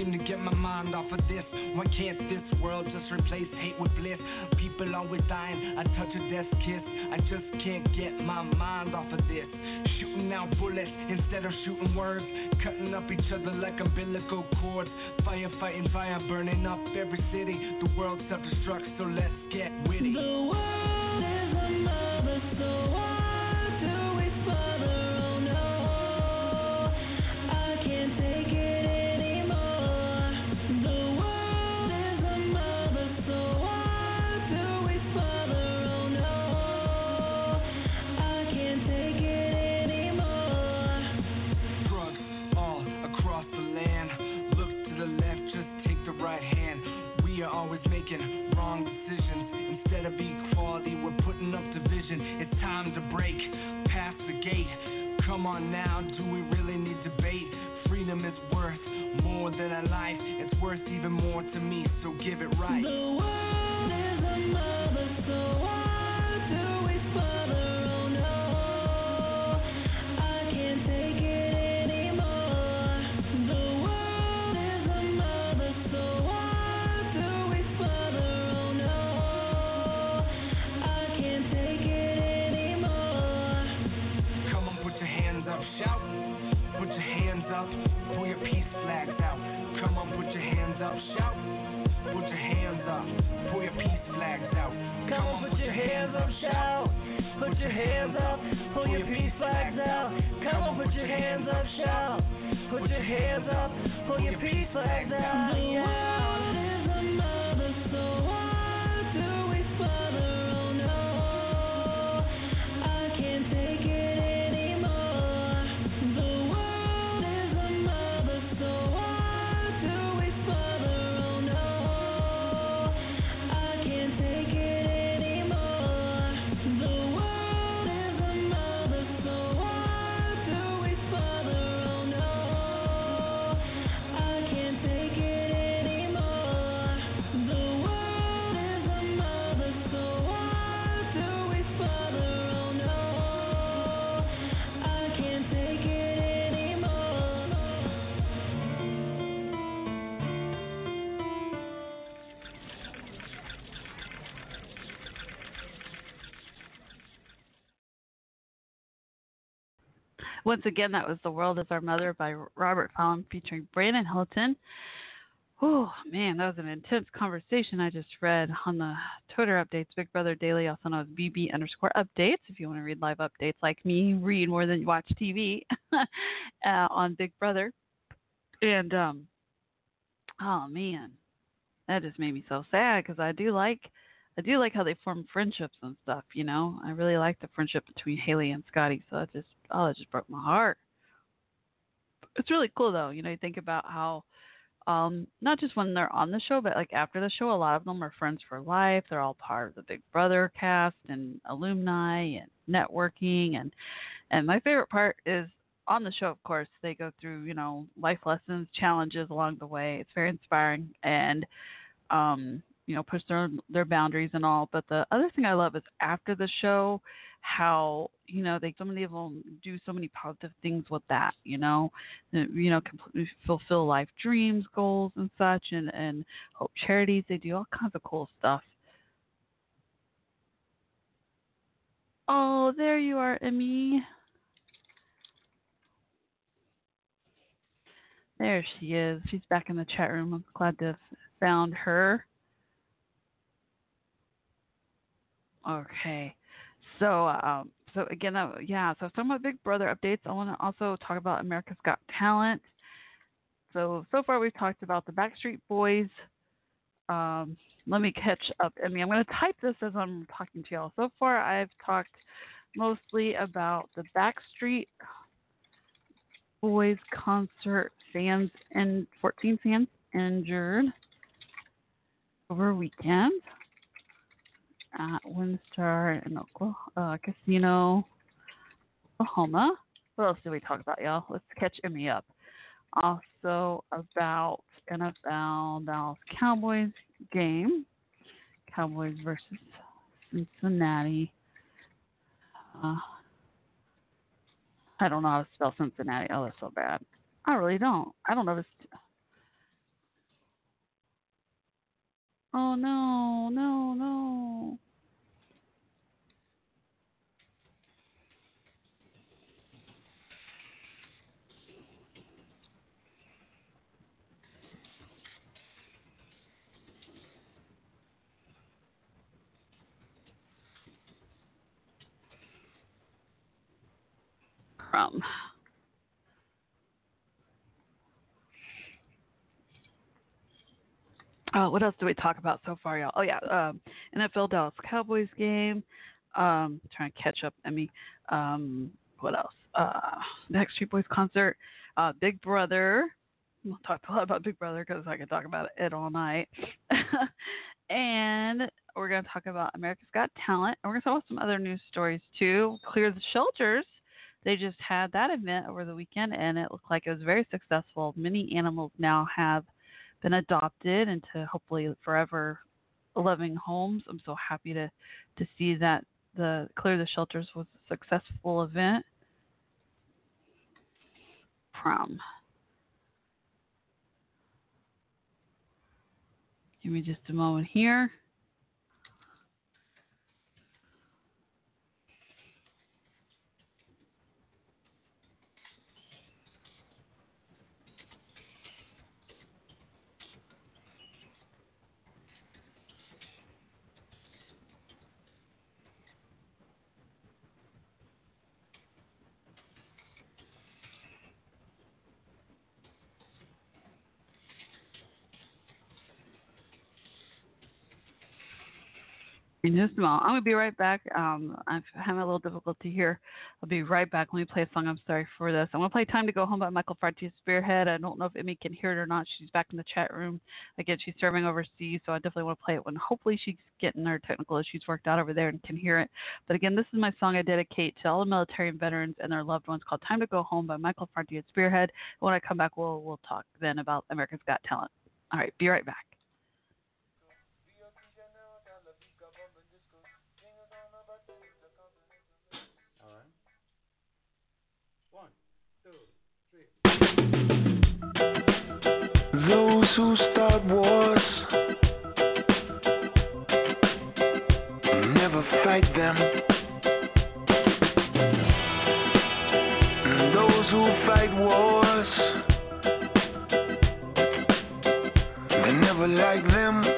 Seem to get my mind off of this. Why can't this world just replace hate with bliss? People always dying, I touch a death kiss. I just can't get my mind off of this. Shooting out bullets instead of shooting words. Cutting up each other like umbilical cords. Fire fighting fire, burning up every city. The world self destructs, so let's get witty. The world more than a life. It's worth even more to me, so give it right. The world is a mother, so shout. Put your hands up, pull your peace flags out. Come on, put your hands up, shout. Put your hands up, pull your peace flags out. Once again, that was The World is Our Mother by Robert Fallon featuring Brandon Hilton. Oh, man, that was an intense conversation I just read on the Twitter updates. Big Brother Daily, also known as BB underscore updates. If you want to read live updates like me, read more than watch TV uh, on Big Brother. And, um, oh, man, that just made me so sad because I do like. I do like how they form friendships and stuff, you know. I really like the friendship between Haley and Scotty, so that just oh, it just broke my heart. It's really cool though, you know. You think about how Um, not just when they're on the show, but like after the show, a lot of them are friends for life. They're all part of the Big Brother cast and alumni and networking and and my favorite part is on the show, of course, they go through, you know, life lessons, challenges along the way. It's very inspiring and um, you know, push their their boundaries and all. But the other thing I love is after the show, how you know they so many of them do so many positive things with that. You know, you know, completely fulfill life dreams, goals, and such, and and hope charities. They do all kinds of cool stuff. Oh, there you are, Emmy. There she is. She's back in the chat room. I'm glad to have found her. Okay. So, um, so again, uh, yeah. So, some of Big Brother updates. I want to also talk about America's Got Talent. So, so far we've talked about the Backstreet Boys. Um, let me catch up. I mean, I'm going to type this as I'm talking to y'all. So far, I've talked mostly about the Backstreet Boys concert fans and 14 fans injured over weekend at WinStar in Oklahoma, uh, Casino, Oklahoma. What else did we talk about, y'all? Let's catch Emmy up. Also about NFL Dallas Cowboys game, Cowboys versus Cincinnati. Uh, I don't know how to spell Cincinnati. Oh, that's so bad. I really don't. I don't know if it's. Oh no, no, no. From. Uh, what else do we talk about so far, y'all? Oh yeah, um, NFL Dallas Cowboys game. Um, trying to catch up. Emmy. Um, what else? Uh, Backstreet Boys concert. Uh, Big Brother. We'll talk a lot about Big Brother because I could talk about it all night. and we're going to talk about America's Got Talent. And we're going to talk about some other news stories too. Clear the Shelters. They just had that event over the weekend, and it looked like it was very successful. Many animals now have been adopted into hopefully forever loving homes. I'm so happy to to see that the Clear the Shelters was a successful event. Prom. Give me just a moment here. In just a moment. I'm going to be right back. Um, I'm having a little difficulty here. I'll be right back. Let me play a song. I'm sorry for this. I'm going to play Time to Go Home by Michael Franti Spearhead. I don't know if Emmy can hear it or not. She's back in the chat room. Again, she's serving overseas, so I definitely want to play it when hopefully she's getting her technical issues worked out over there and can hear it. But again, this is my song I dedicate to all the military and veterans and their loved ones called Time to Go Home by Michael Franti Spearhead. When I come back, we'll, we'll talk then about America's Got Talent. All right, be right back. Those who start wars never fight them. And those who fight wars they never like them.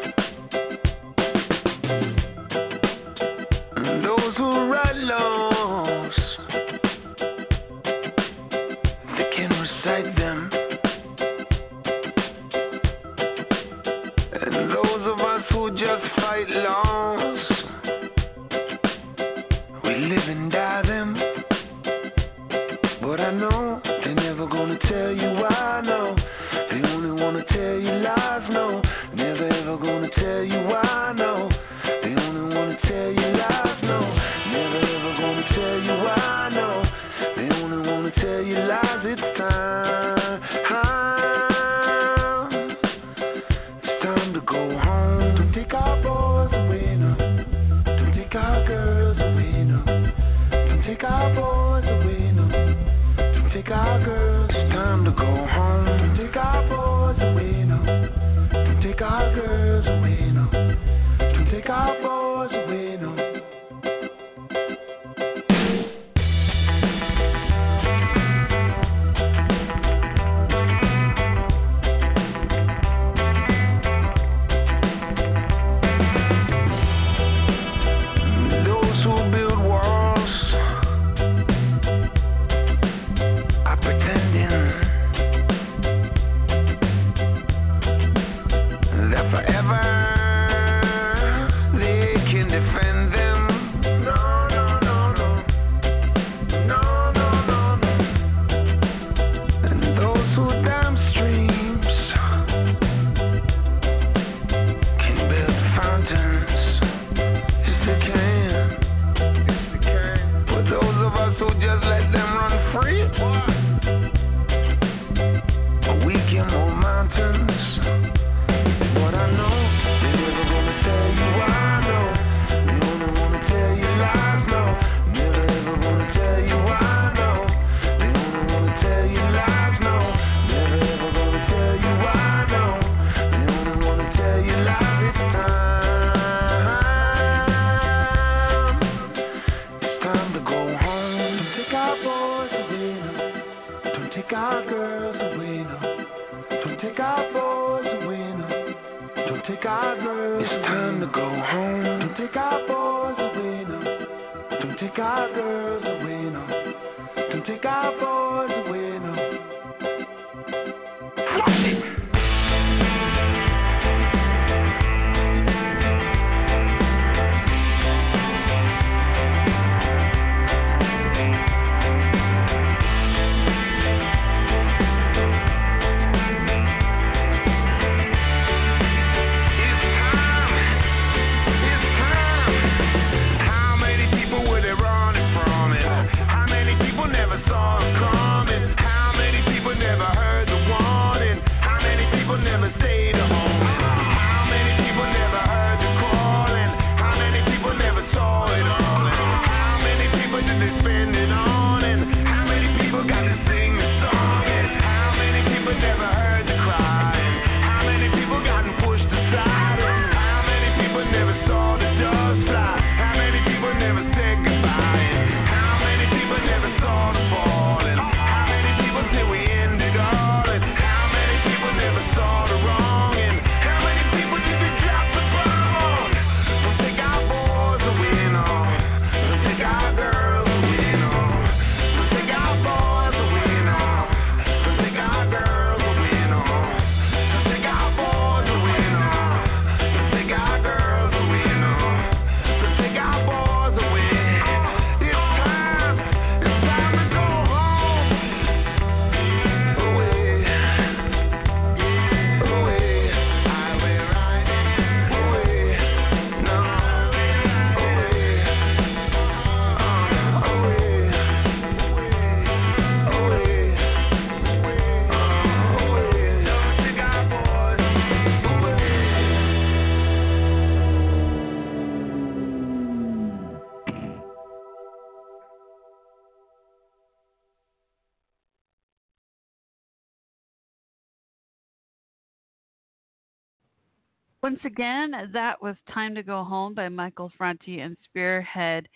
Once again, that was Time to Go Home by Michael Franti and Spearhead.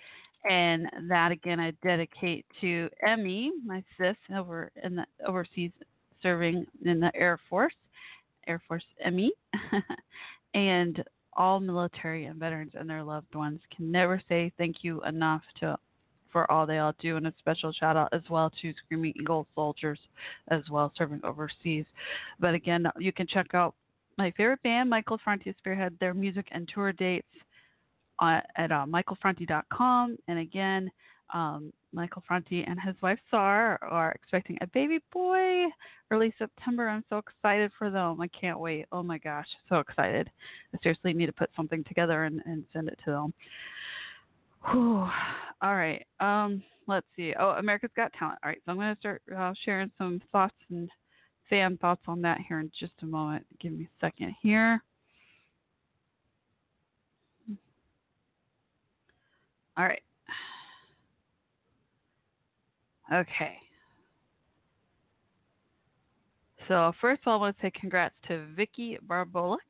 And that again, I dedicate to Emmy, my sis over in the overseas serving in the Air Force, Air Force Emmy, and all military and veterans and their loved ones can never say thank you enough to for all they all do, and a special shout out as well to Screaming Eagle soldiers as well serving overseas. But again, you can check out my favorite band, Michael Franti Spearhead, their music and tour dates uh, at uh, michaelfranti.com. And again, um, Michael Franti and his wife Sar are expecting a baby boy early September. I'm so excited for them. I can't wait. Oh my gosh, so excited. I seriously need to put something together and, and send it to them. Whew. All right. Um, let's see. Oh, America's Got Talent. All right. So I'm going to start uh, sharing some thoughts and fan thoughts on that here in just a moment. Give me a second here. All right. Okay. So first of all, I want to say congrats to Vicky Barbolak.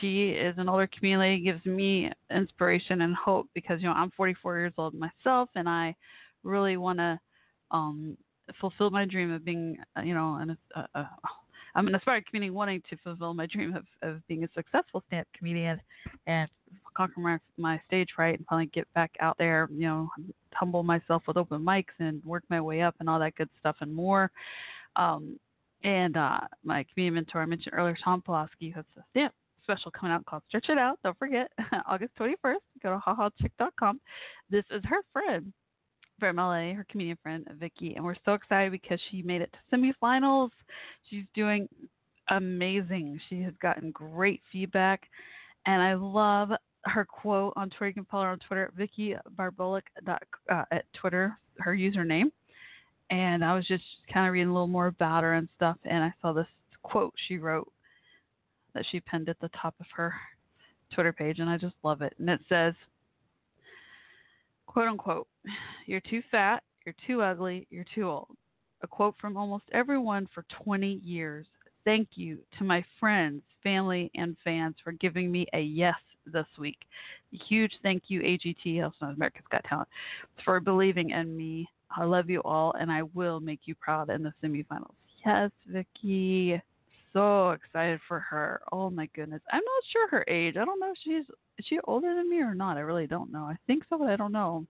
She is an older community, gives me inspiration and hope because you know I'm 44 years old myself, and I really want to um, fulfill my dream of being, uh, you know, an, uh, uh, I'm an aspiring comedian wanting to fulfill my dream of, of being a successful stand-up comedian and conquer my, my stage fright and finally get back out there, you know, humble myself with open mics and work my way up and all that good stuff and more. Um, and uh, my comedian mentor I mentioned earlier, Shawn Pelofsky, has a stand special coming out called Stretch It Out. Don't forget, August 21st. Go to hahachick.com. This is her friend from LA, her comedian friend Vicky, and we're so excited because she made it to semifinals. She's doing amazing. She has gotten great feedback, and I love her quote on Twitter. You can follow her on Twitter, Vicky Barbolak uh, at Twitter, her username. And I was just kind of reading a little more about her and stuff, and I saw this quote she wrote that she pinned at the top of her Twitter page, and I just love it. And it says, quote unquote, you're too fat, you're too ugly, you're too old. A quote from almost everyone for 20 years. Thank you to my friends, family, and fans for giving me a yes this week. A huge thank you, AGT, also America's Got Talent, for believing in me. I love you all, and I will make you proud in the semifinals. Yes, Vicky. So excited for her. Oh my goodness. I'm not sure her age. I don't know if she's is she older than me or not. I really don't know. I think so, but I don't know.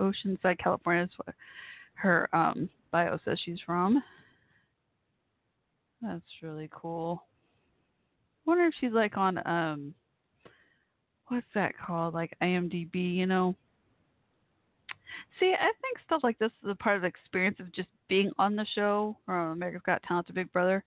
Oceanside, California is what her um, bio says she's from. That's really cool. Wonder if she's like on um, what's that called? Like IMDb, you know? See, I think stuff like this is a part of the experience of just being on the show from America's Got Talent to Big Brother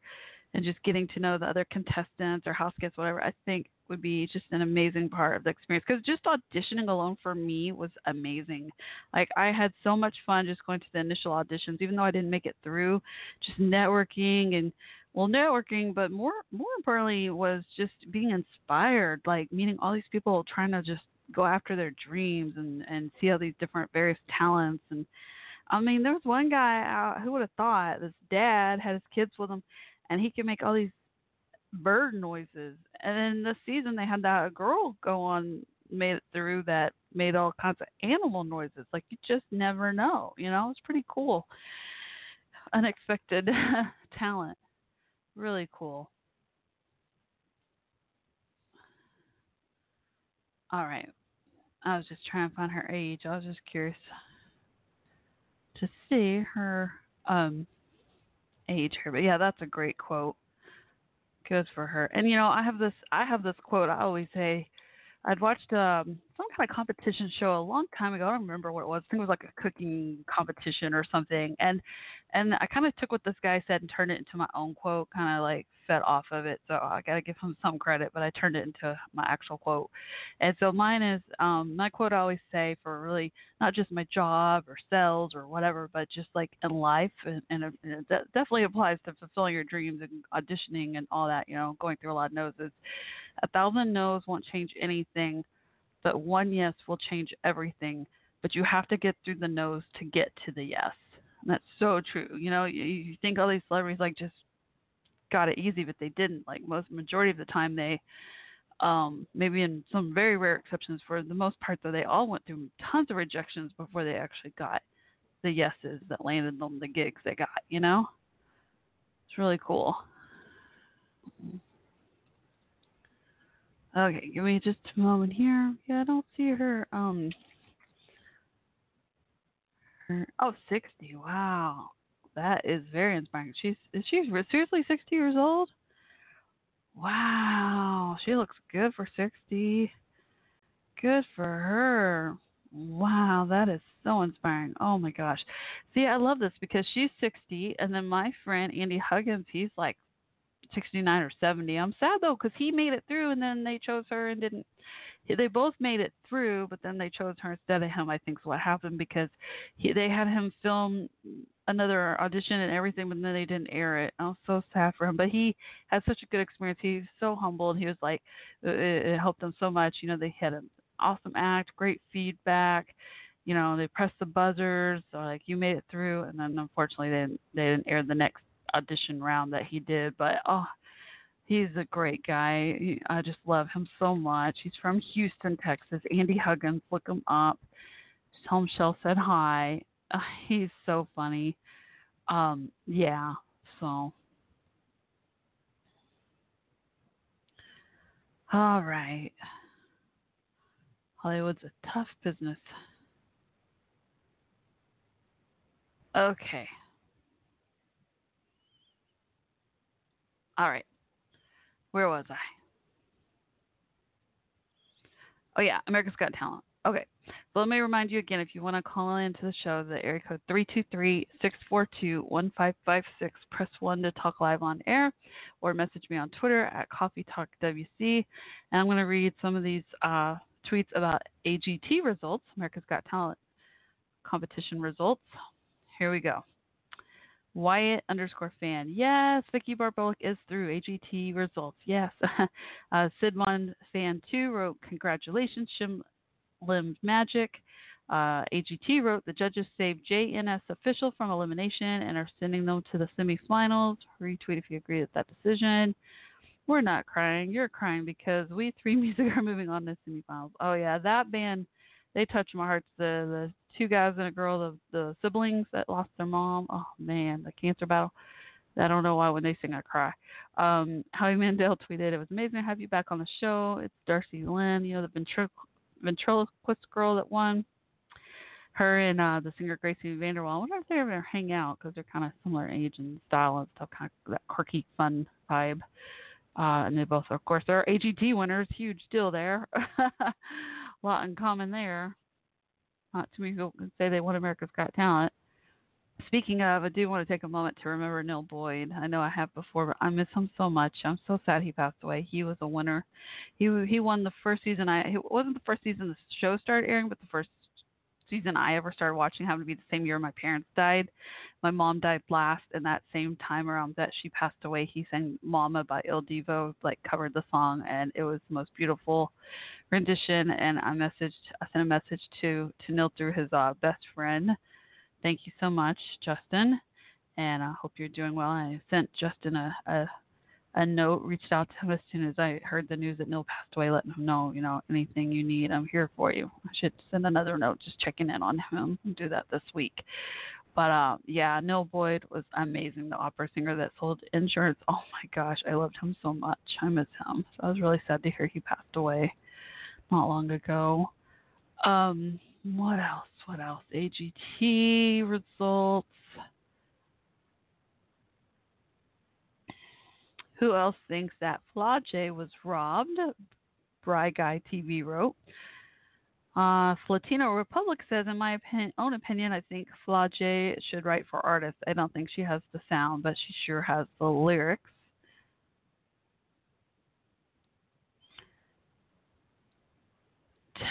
and just getting to know the other contestants or house guests, whatever, I think would be just an amazing part of the experience. Because just auditioning alone for me was amazing. Like, I had so much fun just going to the initial auditions, even though I didn't make it through, just networking and well networking but more more importantly was just being inspired like meeting all these people trying to just go after their dreams and and see all these different various talents. And I mean there was one guy out who would have thought this dad had his kids with him and he could make all these bird noises. And then this season they had that girl go on made it through that made all kinds of animal noises. Like you just never know you know? It's pretty cool. Unexpected talent. Really cool. All right. I was just trying to find her age. I was just curious to see her um age here. But yeah, that's a great quote. Good for her. And you know, I have this I have this quote I always say I'd watched um some kind of competition show a long time ago. I don't remember what it was. I think it was like a cooking competition or something. And and I kind of took what this guy said and turned it into my own quote, kind of like fed off of it. So I got to give him some credit, but I turned it into my actual quote. And so mine is um, my quote I always say for really not just my job or sales or whatever, but just like in life. And, and and it definitely applies to fulfilling your dreams and auditioning and all that, you know, going through a lot of noses. A thousand no's won't change anything, but one yes will change everything. But you have to get through the no's to get to the yes. And that's so true. You know, you, you think all these celebrities like just got it easy, but they didn't. Like most majority of the time, they um, maybe in some very rare exceptions, for the most part, though, they all went through tons of rejections before they actually got the yeses that landed them the gigs they got. You know, it's really cool. Okay, give me just a moment here. Yeah, I don't see her. Um, her, oh, 60. Wow. That is very inspiring. She's is she seriously 60 years old? Wow, she looks good for 60. Good for her. Wow, that is so inspiring. Oh my gosh. See, I love this because she's 60 and then my friend Andy Huggins, he's like 69 or 70. I'm sad though cuz he made it through and then they chose her and didn't they both made it through, but then they chose her instead of him. I think is what happened because he, they had him film another audition and everything, but then they didn't air it. I was so sad for him, but he had such a good experience. He's so humble, and he was like, it, it helped them so much. You know, they had an awesome act, great feedback. you know, they pressed the buzzers, or like you made it through, and then unfortunately they didn't, they didn't air the next audition round that he did. But oh, he's a great guy. He, I just love him so much. He's from Houston, Texas. Andy Huggins, look him up. Just tell him Shell said hi. Uh, he's so funny. Um, yeah. So. All right. Hollywood's a tough business. Okay. All right. Where was I? Oh yeah, America's Got Talent. Okay. So let me remind you again if you want to call into the show, the area code 323-642-1556. Press 1 to talk live on air or message me on Twitter at Coffee Talk WC. And I'm going to read some of these uh, tweets about AGT results, America's Got Talent competition results. Here we go. Wyatt underscore fan. Yes, Vicky Barbolak is through AGT results. Yes. uh, Sidmon fan two wrote congratulations, Shin Lim's Magic. Uh, AGT wrote the judges saved JNS official from elimination and are sending them to the semifinals. Retweet if you agree with that decision. We're not crying. You're crying because we three music are moving on to semifinals. Oh yeah, that band they touch my heart. The the two guys and a girl, the the siblings that lost their mom. Oh man, the cancer battle. I don't know why when they sing I cry. Um, Howie Mandel tweeted, "It was amazing to have you back on the show. It's Darci Lynne, you know the ventrilo- ventriloquist girl that won. Her and uh, the singer Grace VanderWaal. I wonder if they ever hang out because they're kind of similar age and style and stuff, kind of that quirky, fun vibe. Uh, and they both, of course, are AGT winners. Huge deal there. Lot in common there. Not too many people can say they won America's Got Talent. Speaking of, I do want to take a moment to remember Neil Boyd. I know I have before, but I miss him so much. I'm so sad he passed away. He was a winner. He he won the first season. I it wasn't the first season the show started airing, but the first season I ever started watching happened to be the same year my parents died. My mom died last, and that same time around that she passed away, he sang "Mama" by Il Divo, like covered the song, and it was the most beautiful rendition. And I messaged, I sent a message to to Neil through his uh, best friend. Thank you so much, Justin, and I hope you're doing well. I sent Justin a, a a note, reached out to him as soon as I heard the news that Neil passed away, letting him know, you know, anything you need, I'm here for you. I should send another note just checking in on him. I'll do that this week. But uh, yeah, Neil Boyd was amazing, the opera singer that sold insurance. Oh my gosh, I loved him so much. I miss him. So I was really sad to hear he passed away not long ago. Um, what else? What else? AGT results. Who else thinks that Flau'jae was robbed? Bry Guy TV wrote. Uh, Latino Republic says, in my opinion, own opinion, I think Flau'jae should write for artists. I don't think she has the sound, but she sure has the lyrics.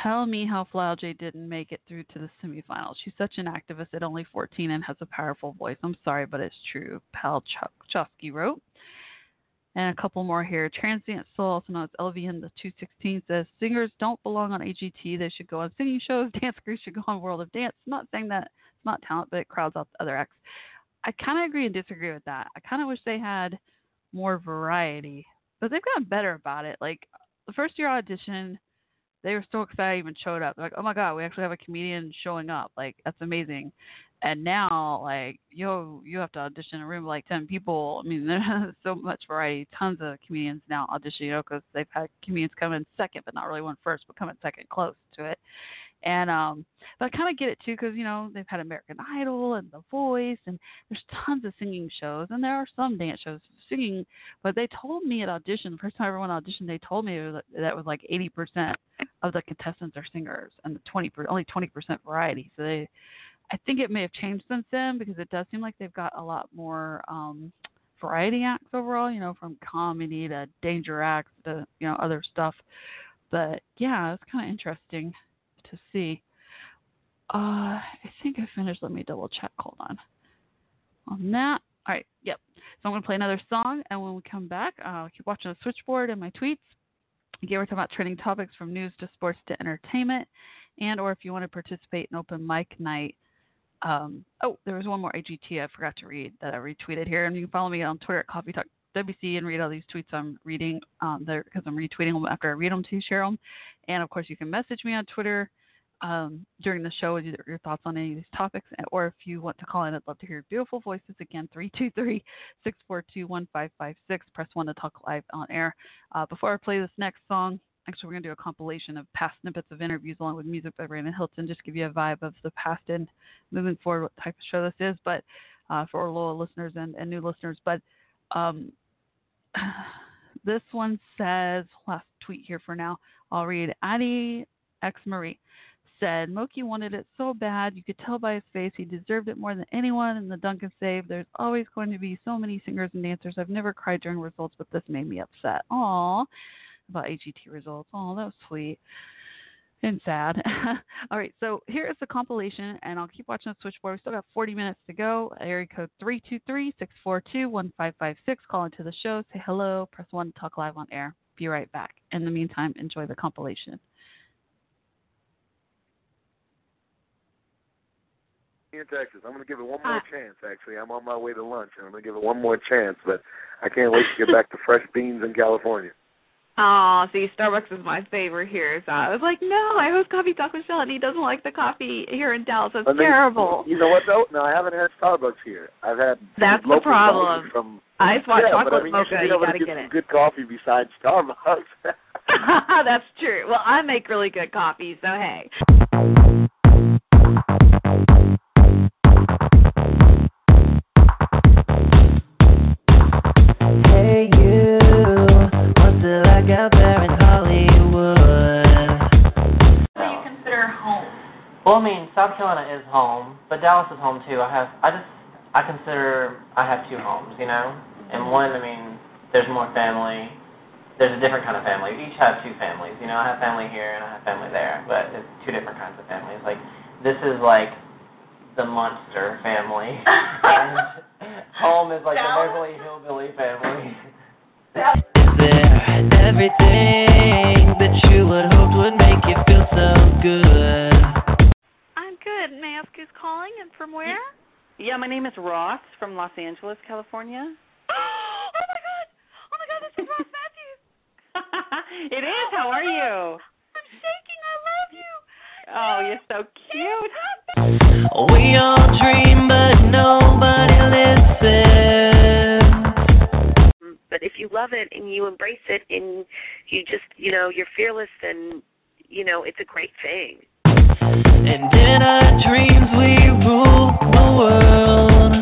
Tell me how Flau'jae didn't make it through to the semifinals. She's such an activist at only 14 and has a powerful voice. I'm sorry, but it's true. Pal Chofsky wrote. And a couple more here. Transient Soul, also known as LVN the 216, says singers don't belong on AGT. They should go on singing shows. Dance crews should go on World of Dance. I'm not saying that it's not talent, but it crowds out the other acts. I kind of agree and disagree with that. I kind of wish they had more variety, but they've gotten better about it. Like the first year audition, they were so excited even showed up. They're like, oh my god, we actually have a comedian showing up. Like that's amazing. And now, like, yo, you have to audition a room of like ten people. I mean, there's so much variety. Tons of comedians now audition, you know, because they've had comedians come in second, but not really one first, but come in second, close to it. And um, but I kind of get it too, because you know they've had American Idol and The Voice, and there's tons of singing shows, and there are some dance shows singing. But they told me at audition, the first time I ever went on audition, they told me that that was like 80% of the contestants are singers, and the 20 only 20% variety. So they, I think it may have changed since then because it does seem like they've got a lot more um, variety acts overall. You know, from comedy to danger acts to you know other stuff. But yeah, it's kind of interesting to see. Uh, I think I finished. Let me double check. Hold on. On that. All right. Yep. So I'm going to play another song, and when we come back, I'll keep watching the switchboard and my tweets. Again, we're talking about trending topics from news to sports to entertainment. and or if you want to participate in open mic night. Um, oh, there was one more AGT I forgot to read that I retweeted here, and you can follow me on Twitter at Coffee Talk WC and read all these tweets I'm reading um, there because I'm retweeting them after I read them to share them. And of course, you can message me on Twitter um, during the show your, your thoughts on any of these topics, or if you want to call in, I'd love to hear your beautiful voices again. 323 642 1556. Press 1 to talk live on air. Uh, before I play this next song, actually, we're going to do a compilation of past snippets of interviews along with music by Brandon Hilton, just give you a vibe of the past and moving forward what type of show this is, but uh, for our loyal listeners and, and new listeners. But um, this one says, last tweet here for now. I'll read Addie X Marie said Moki wanted it so bad you could tell by his face he deserved it more than anyone in the Dunkin' save. There's always going to be so many singers and dancers. I've never cried during results, but this made me upset. Aw, about AGT results. Oh, that was sweet and sad. All right, so here is the compilation, and I'll keep watching the switchboard. We still got 40 minutes to go. Area code 323-642-1556. Call into the show, say hello, press 1 to talk live on air. Be right back. In the meantime, enjoy the compilation. In Texas. I'm going to give it one more uh, chance. Actually, I'm on my way to lunch, and I'm going to give it one more chance. But I can't wait to get back to fresh beans in California. Oh, see, Starbucks is my favorite here. So I was like, no, I host Coffee Talk with Shell, and he doesn't like the coffee here in Dallas. It's I mean, terrible. You know what though? No, I haven't had Starbucks here. I've had That's the problem. From, Ice hot yeah, chocolate but I mean, mocha, you, you gotta get, get some it. good coffee besides Starbucks. That's true. Well, I make really good coffee, so. Hey Well, I mean, South Carolina is home, but Dallas is home too. I have, I just, I consider I have two homes, you know. And mm-hmm. one, I mean, there's more family. There's a different kind of family. We each have two families, you know. I have family here and I have family there, but it's two different kinds of families. Like, this is like the monster family, and home is like the Beverly Hillbilly family. Everything that you would hope would make you feel so good. I'm good. May I ask who's calling and from where? Yeah, my name is Ross from Los Angeles, California. oh my god! Oh my god, this is Ross Mathews. It is. How are you? I'm shaking. I love you. Oh, you're so cute. We all dream, but nobody listens. But if you love it and you embrace it and you just, you know, you're fearless, then, you know, it's a great thing. And in our dreams, we rule the world.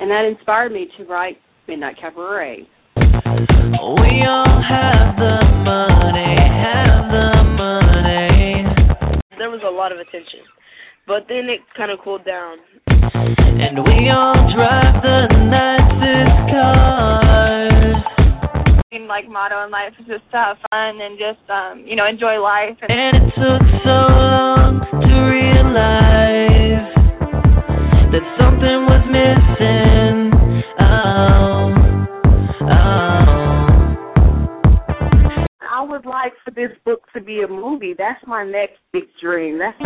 And that inspired me to write Midnight Cabaret. We all have the money, have the money. There was a lot of attention, but then it kind of cooled down. And we all drive the nicest cars. Main like motto in life is just to have fun and just um you know enjoy life and, And it took so long to realize that something was missing. Oh, oh. I would like for this book to be a movie. That's my next big dream. That's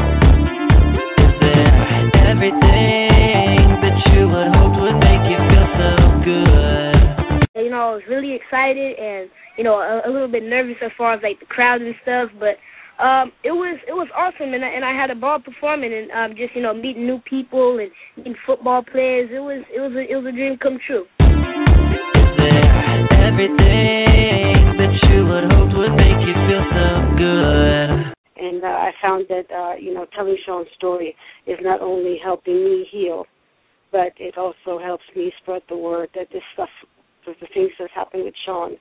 Everything that you would hope would make you feel so good. You know, I was really excited and you know a, a little bit nervous as far as like the crowd and stuff, but um, it was it was awesome and I, and I had a ball performing and um, just you know meeting new people and meeting football players. It was it was a, it was a dream come true. Everything that you would hope would make you feel so good. And uh, I found that, uh, you know, telling Sean's story is not only helping me heal, but it also helps me spread the word that this stuff, the the things that's happening with Sean,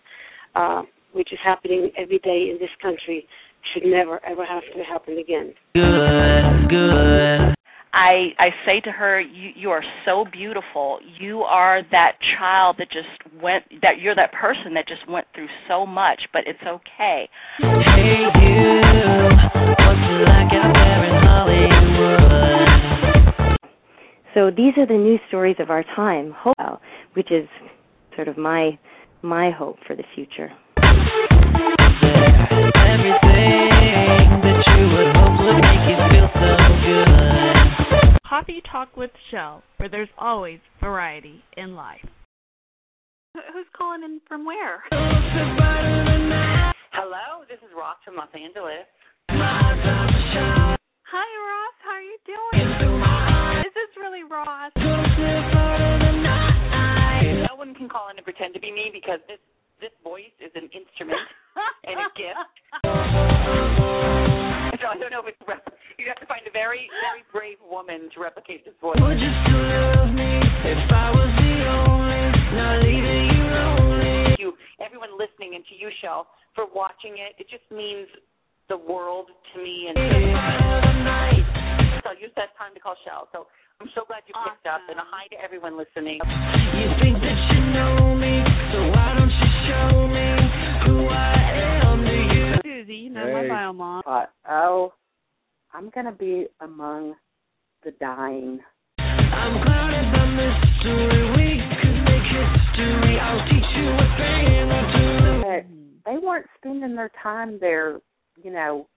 uh, which is happening every day in this country, should never, ever have to happen again. Good, good. I I say to her, you you are so beautiful. You are that child that just went that you're that person that just went through so much, but it's okay. Hey you, what's it like out there in Hollywood? So these are the news stories of our time, hope, which is sort of my my hope for the future. Coffee Talk with Shell, where there's always variety in life. Who's calling in from where? Hello, this is Ross from Los Angeles. Hi, Ross. How are you doing? Is this really Ross? No one can call in and pretend to be me because this this voice is an instrument and a gift. So I don't know if it's rep- you have to find a very very brave woman to replicate this voice. Would you still love me if I was the only, not leaving you lonely? Thank you, everyone listening, and to you, Shell, for watching it. It just means the world to me. And so I used that time to call Shell. So I'm so glad you picked up, and a hi to everyone listening. You think that you know me, so why don't you show me who I am to you? Susie, you know Hey. my bio mom. Uh, oh, I'm going to be among the dying. I'm clouded by mystery, we could make history. I'll teach you a thing or two. But they weren't spending their time there, you know,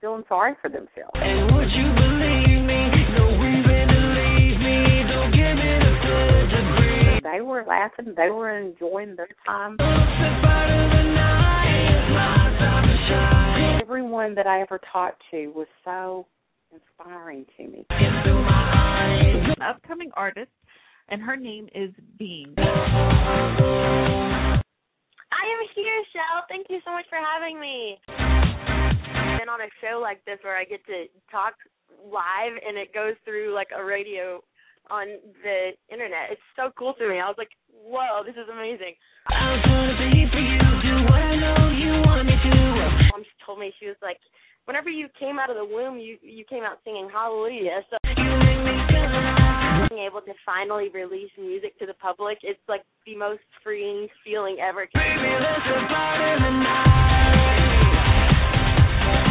feeling sorry for themselves. And would you believe me? No reason to leave me. Don't give me the third degree. They were laughing. They were enjoying their time. Everyone that I ever talked to was so inspiring to me. An upcoming artist, and her name is Bean. I am here, Shell. Thank you so much for having me. Been on a show like this where I get to talk live and it goes through like a radio on the internet. It's so cool to me. I was like, whoa, this is amazing. I'm gonna be for you. Do what I know you want me to. Mom told me she was like, whenever you came out of the womb, you you came out singing Hallelujah. So being able to finally release music to the public, it's like the most freeing feeling ever.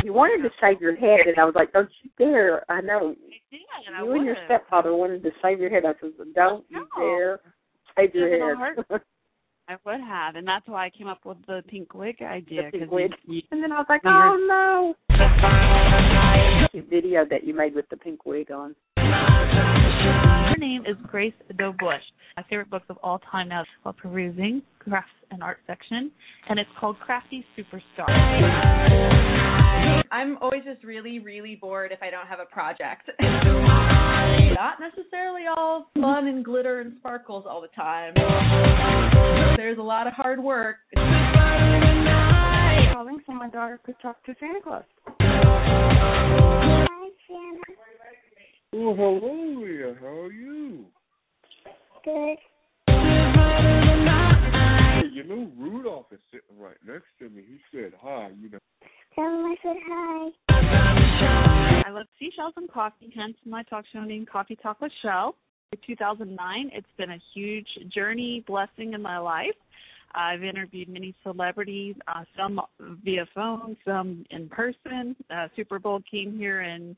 You wanted to shave your head, and I was like, "Don't you dare!" I know I you and your stepfather wanted to shave your head. I said, "Don't you dare shave your head." I would have, and that's why I came up with the pink wig idea. pink 'cause wig. You, And then I was like, "Oh no!" Cute video that you made with the pink wig on. Her name is Grace Doe Bush. My favorite books of all time now is called Perusing, Crafts and Art Section, and it's called Crafty Superstar. I'm always just really, really bored if I don't have a project. Not necessarily all fun and glitter and sparkles all the time. There's a lot of hard work. Calling so my daughter could talk to Santa Claus. Hi, Santa. Oh, hello there. How are you? Good. Hey, you know, Rudolph is sitting right next to me. He said hi, you know. Tell him I said hi. I love seashells and coffee, hence my talk show named Coffee Talk with Shell. In 2009, it's been a huge journey, blessing in my life. I've interviewed many celebrities, uh, some via phone, some in person. Uh, Super Bowl came here in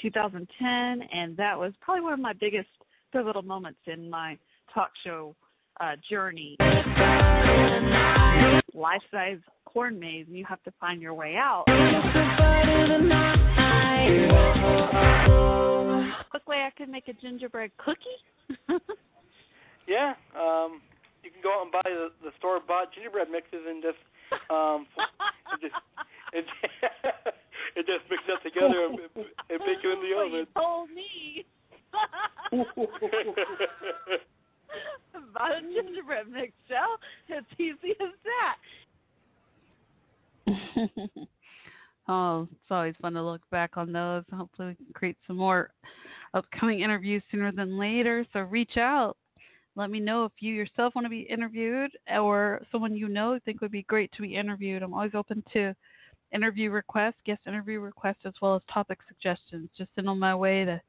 2010, and that was probably one of my biggest pivotal moments in my talk show uh, journey. Life size corn maze, and you have to find your way out. Quick way I could make a gingerbread cookie. Yeah, um, you can go out and buy the, the store bought gingerbread mixes and just um, it just it, it just mix that together and, and bake it in the oven. you told me. About a gingerbread mix, Shell. It's easy as that. oh, it's always fun to look back on those. Hopefully, we can create some more upcoming interviews sooner than later. So reach out. Let me know if you yourself want to be interviewed or someone you know think would be great to be interviewed. I'm always open to interview requests, guest interview requests, as well as topic suggestions. Just send them my way to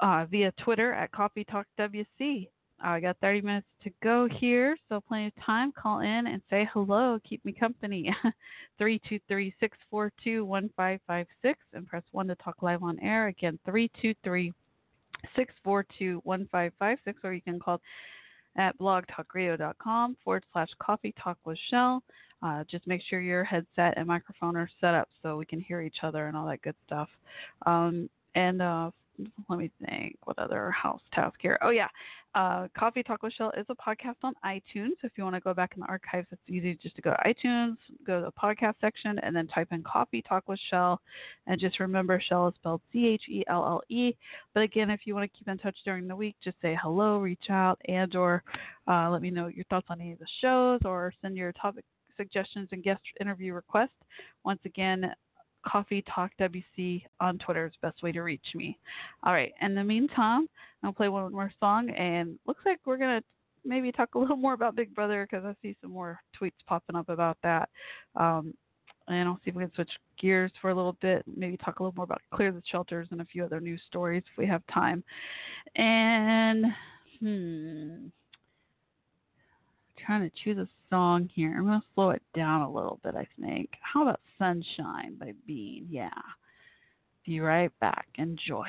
uh, via Twitter at Coffee Talk WC. I got 30 minutes to go here, so plenty of time. Call in and say hello. Keep me company. 323 642 1556 and press 1 to talk live on air. Again, 323 642 1556, or you can call at blogtalkradio.com forward slash coffee talk with Shell. Uh, just make sure your headset and microphone are set up so we can hear each other and all that good stuff. Um, and uh, let me think. What other house task here? Oh yeah, uh, Coffee Talk with Shell is a podcast on iTunes. So if you want to go back in the archives, it's easy just to go to iTunes, go to the podcast section, and then type in Coffee Talk with Shell. And just remember, Shell is spelled C H E L L E. But again, if you want to keep in touch during the week, just say hello, reach out, and or uh, let me know your thoughts on any of the shows, or send your topic suggestions and guest interview requests. Once again, Coffee Talk WC on Twitter is the best way to reach me. All right. In the meantime, I'll play one more song, and looks like we're gonna maybe talk a little more about Big Brother because I see some more tweets popping up about that. Um, and I'll see if we can switch gears for a little bit. Maybe talk a little more about Clear the Shelters and a few other news stories if we have time. And hmm, trying to choose a song here. I'm going to slow it down a little bit, I think. How about Sunshine by Bean? Yeah. Be right back. Enjoy.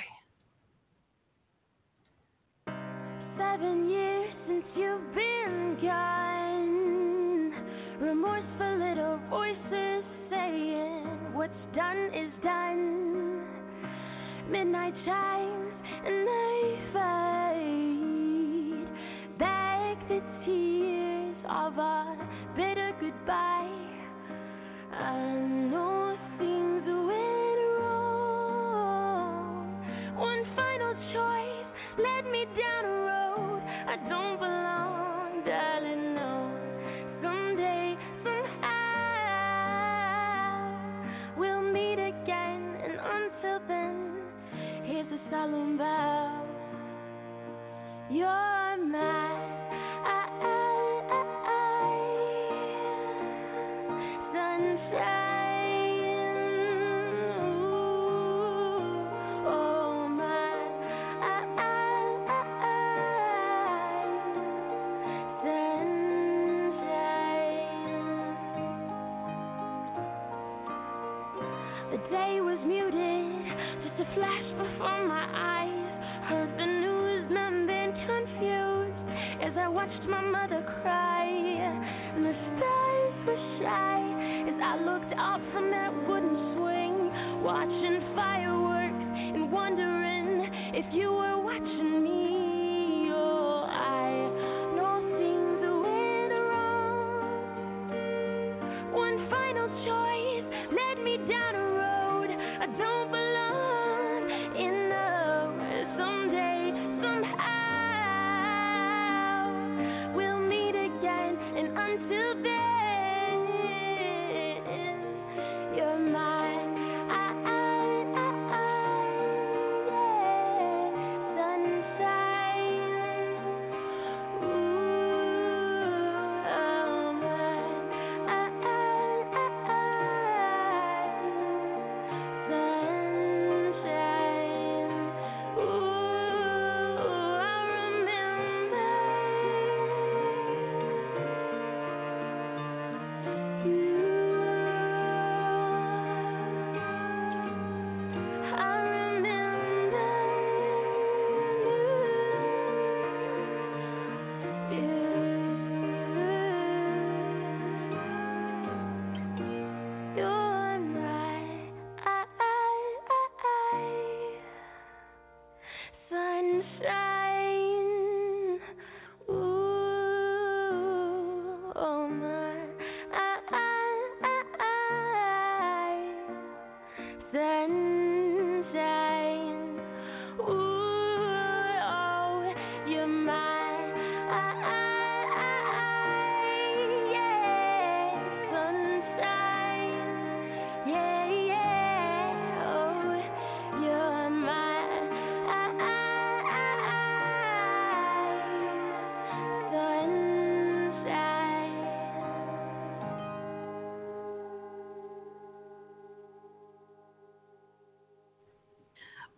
Seven years since you've been gone. Remorseful little voices saying what's done is done. Midnight chimes and solemn vow. You're looked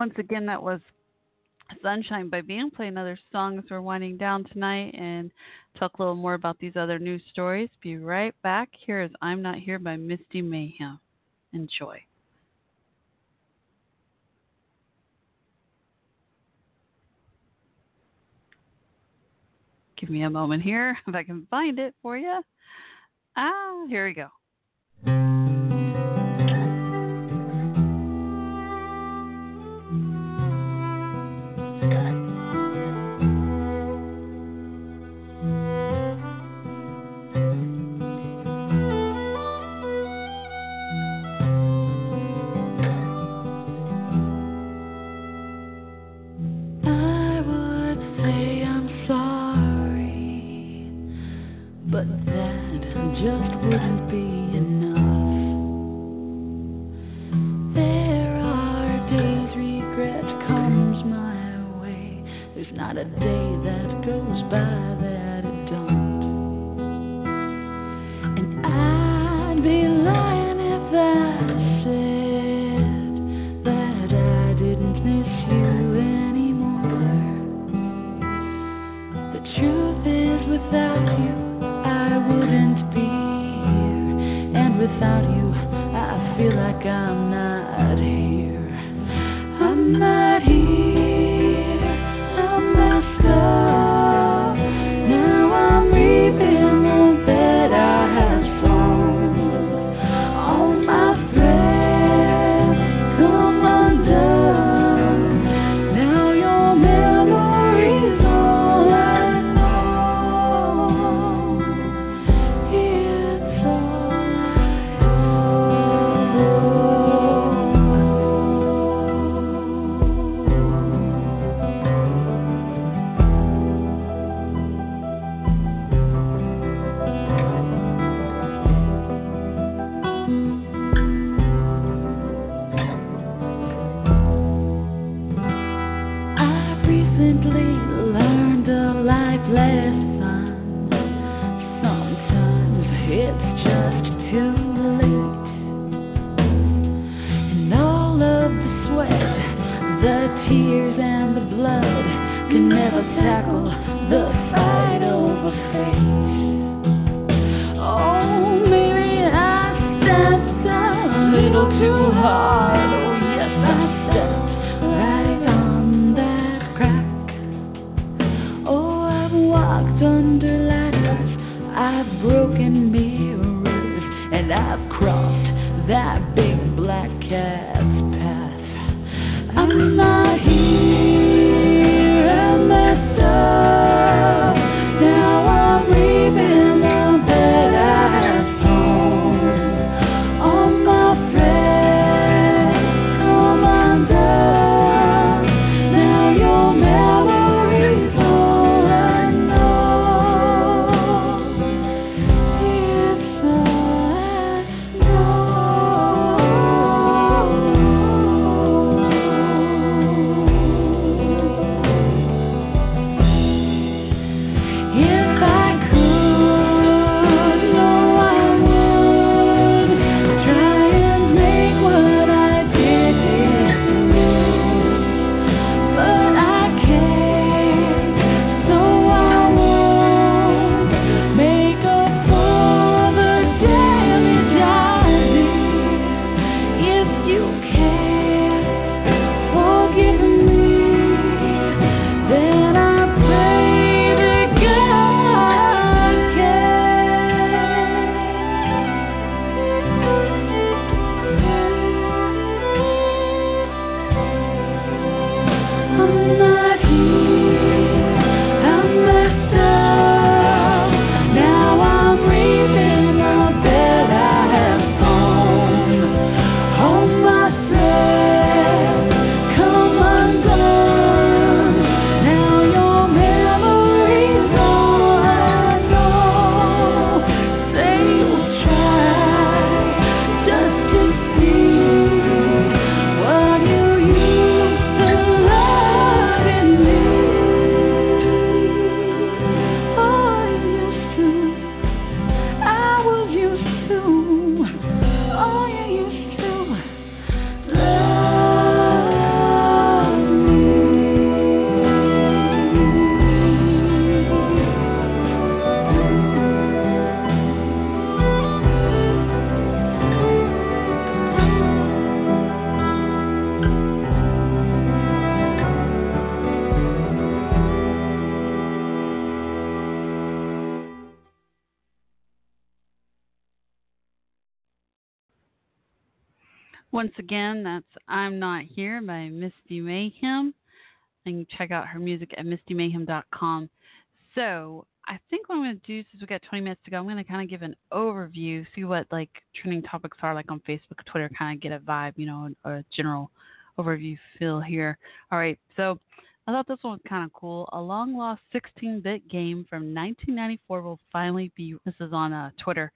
Once again, that was Sunshine by Bean. Play another song as we're winding down tonight and talk a little more about these other news stories. Be right back. Here is I'm Not Here by Misty Mayhem. Enjoy. Give me a moment here if I can find it for you. Ah, here we go. check out her music at mistymayhem.com. So I think what I'm going to do, since we got 20 minutes to go, I'm going to kind of give an overview, see what like trending topics are, like on Facebook, Twitter, kind of get a vibe, you know, a general overview feel here. All right, so I thought this one was kind of cool. A long lost 16 bit game from 1994 will finally be. This is on uh, Twitter,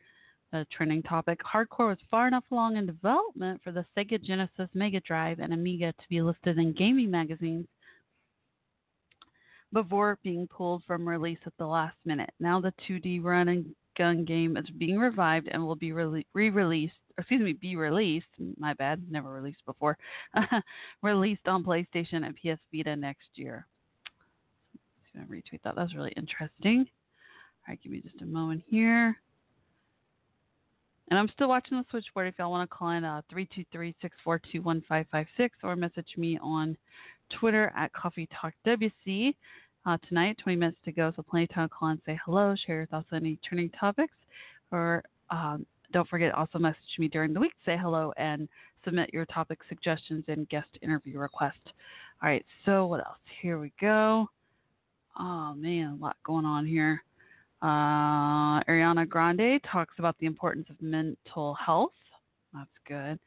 a trending topic. Hardcore was far enough along in development for the Sega Genesis, Mega Drive, and Amiga to be listed in gaming magazines before being pulled from release at the last minute. Now the 2D run and gun game is being revived and will be re released. Excuse me, be released. My bad, never released before. released on PlayStation and PS Vita next year. I'm gonna retweet that. That was really interesting. All right, give me just a moment here. And I'm still watching the switchboard if y'all want to call in uh, 323-642-1556 or message me on Twitter at Coffee Talk WC. Uh, tonight, 20 minutes to go, so plenty of time to call and say hello, share your thoughts on any trending topics, or um, don't forget also message me during the week, say hello, and submit your topic suggestions and guest interview requests. All right, so what else? Here we go. Oh man, a lot going on here. Uh, Ariana Grande talks about the importance of mental health. That's good.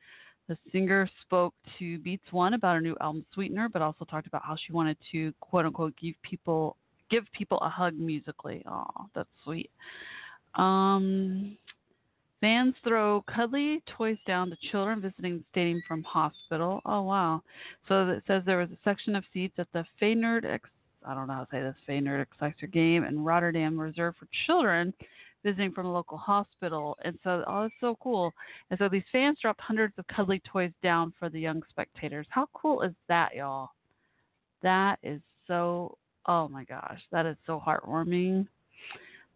The singer spoke to Beats One about her new album Sweetener, but also talked about how she wanted to quote unquote give people give people a hug musically. Oh, that's sweet. Um, fans throw cuddly toys down to children visiting the stadium from hospital. Oh wow! So it says there was a section of seats at the Feyenoord Ex- I don't know how to say this Feyenoord Excelsior game in Rotterdam reserved for children visiting from a local hospital. And so, oh, it's so cool. And so these fans dropped hundreds of cuddly toys down for the young spectators. How cool is that, y'all? That is so, oh my gosh, that is so heartwarming.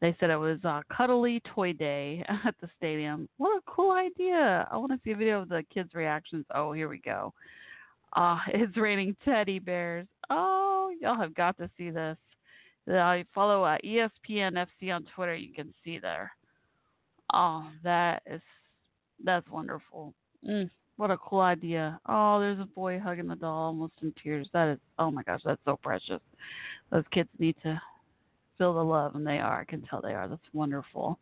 They said it was a Cuddly Toy Day at the stadium. What a cool idea. I want to see a video of the kids' reactions. Oh, here we go. Uh, it's raining teddy bears. Oh, y'all have got to see this. I follow uh, ESPN FC on Twitter. You can see there. Oh, that is that's wonderful. Mm, what a cool idea. Oh, there's a boy hugging the doll, almost in tears. That is, oh my gosh, that's so precious. Those kids need to feel the love, and they are. I can tell they are. That's wonderful.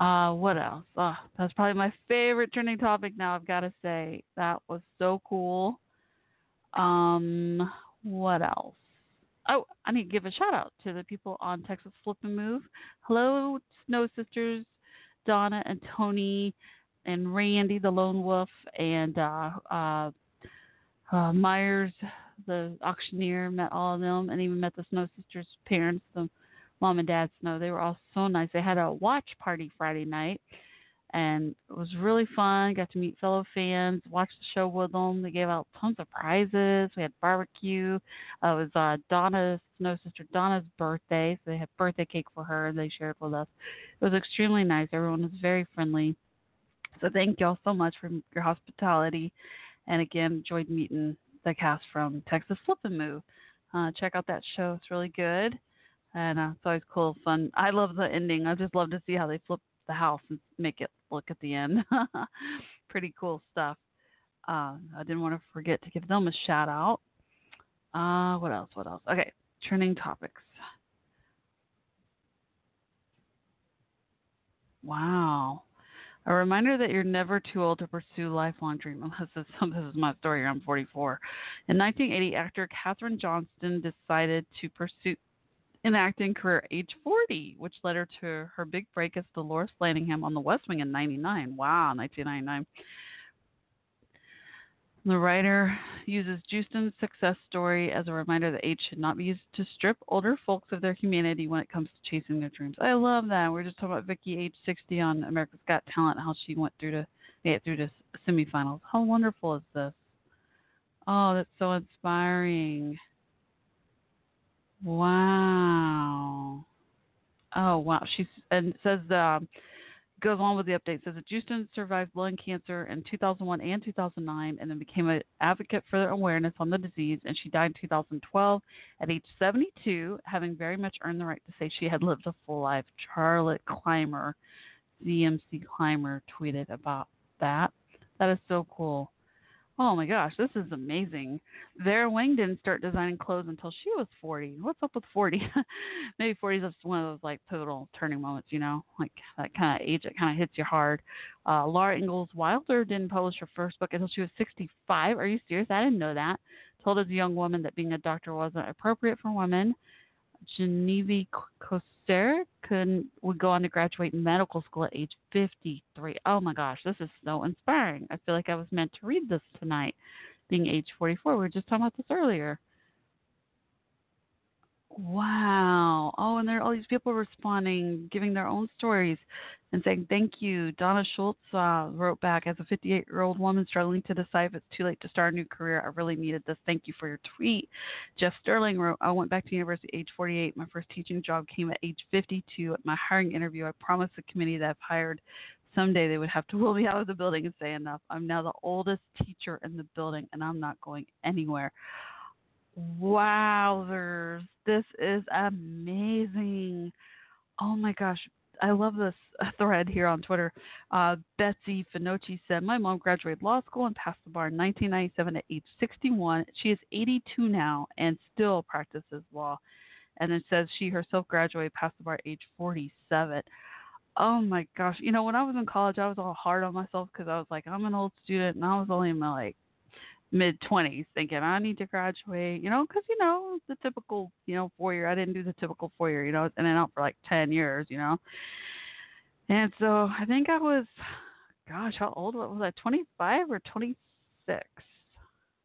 Uh, what else? Oh, that's probably my favorite trending topic now. I've got to say that was so cool. Um, what else? Oh, I need to give a shout out to the people on Texas Flip and Move. Hello, Snow Sisters, Donna and Tony, and Randy the Lone Wolf, and uh, uh, uh, Myers the auctioneer. Met all of them, and even met the Snow Sisters' parents, the mom and dad Snow. They were all so nice. They had a watch party Friday night and it was really fun. Got to meet fellow fans, watch the show with them. They gave out tons of prizes. We had barbecue. Uh, it was uh, Donna's Snow Sister Donna's birthday, so they had birthday cake for her. and They shared with us. It was extremely nice. Everyone was very friendly. So thank y'all so much for your hospitality, and again, enjoyed meeting the cast from Texas Flip and Move. Uh, check out that show; it's really good, and uh, it's always cool, fun. I love the ending. I just love to see how they flip the house and make it look at the end. Pretty cool stuff. Uh, I didn't want to forget to give them a shout out. Uh, what else? What else? Okay, trending topics. Wow. A reminder that you're never too old to pursue lifelong dreams. This is, this is my story. I'm 44. In 1980, actor Kathryn Joosten decided to pursue an acting career at age 40, which led her to her big break as Dolores Landingham on The West Wing in 99. Wow, 1999. The writer uses Joosten's success story as a reminder that age should not be used to strip older folks of their humanity when it comes to chasing their dreams. I love that. We are just talking about Vicky, age 60, on America's Got Talent, how she went through to get through to semifinals. How wonderful is this? Oh, that's so inspiring. Wow. Oh wow. She's and says um, goes on with the update. Says that Joosten survived lung cancer in 2001 and 2009, and then became an advocate for awareness on the disease. And she died in 2012 at age 72, having very much earned the right to say she had lived a full life. Charlotte Clymer, ZMC Clymer, tweeted about that. That is so cool. Oh my gosh, this is amazing. Vera Wang didn't start designing clothes until she was 40. What's up with 40? Maybe 40 is just one of those like pivotal turning moments, you know, like that kind of age that kind of hits you hard. Uh, Laura Ingalls Wilder didn't publish her first book until she was 65. Are you serious? I didn't know that. Told as a young woman that being a doctor wasn't appropriate for women. Genevieve Coster could would go on to graduate medical school at age 53. Oh my gosh, this is so inspiring. I feel like I was meant to read this tonight, being age 44. We were just talking about this earlier. Wow. Oh, and there are all these people responding, giving their own stories and saying thank you. Donna Schultz uh, wrote back as a 58 year old woman struggling to decide if it's too late to start a new career. I really needed this. Thank you for your tweet. Jeff Sterling wrote, I went back to university age 48. My first teaching job came at age 52. At my hiring interview, I promised the committee that I've hired someday they would have to wheel me out of the building and say enough. I'm now the oldest teacher in the building and I'm not going anywhere. Wowzers. This is amazing. Oh my gosh. I love this thread here on Twitter. Uh, Betsy Finocchi said, My mom graduated law school and passed the bar in 1997 at age 61. She is 82 now and still practices law. And it says she herself graduated, passed the bar at age 47. Oh my gosh. You know, when I was in college, I was all hard on myself because I was like, I'm an old student and I was only in my like mid 20s thinking I need to graduate, you know, because, you know, the typical, you know, four year. I didn't do the typical four year, you know, and out for like 10 years, you know. And so I think I was, gosh, how old was I? 25 or 26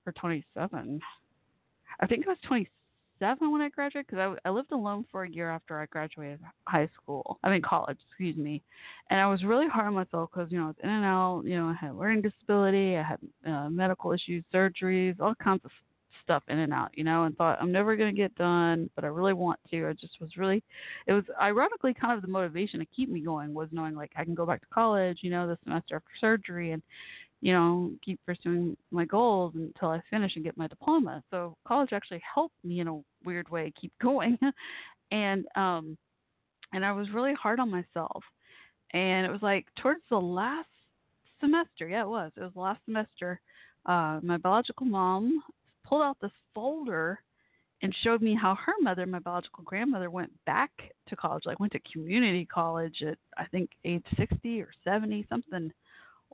or 27? I think I was 27 when I graduated because I, I lived alone for a year after I graduated high school. I mean college, excuse me. And I was really hard on myself because you know I was in and out. You know I had learning disability, I had uh, medical issues, surgeries, all kinds of stuff in and out. You know, and thought I'm never going to get done, but I really want to. I just was really. It was ironically kind of the motivation to keep me going was knowing like I can go back to college. You know, the semester after surgery and you know, keep pursuing my goals until I finish and get my diploma. So college actually helped me in a weird way keep going. and um and I was really hard on myself. And it was like towards the last semester, yeah, it was. It was the last semester. Uh my biological mom pulled out this folder and showed me how her mother, my biological grandmother, went back to college, like went to community college at I think age sixty or seventy, something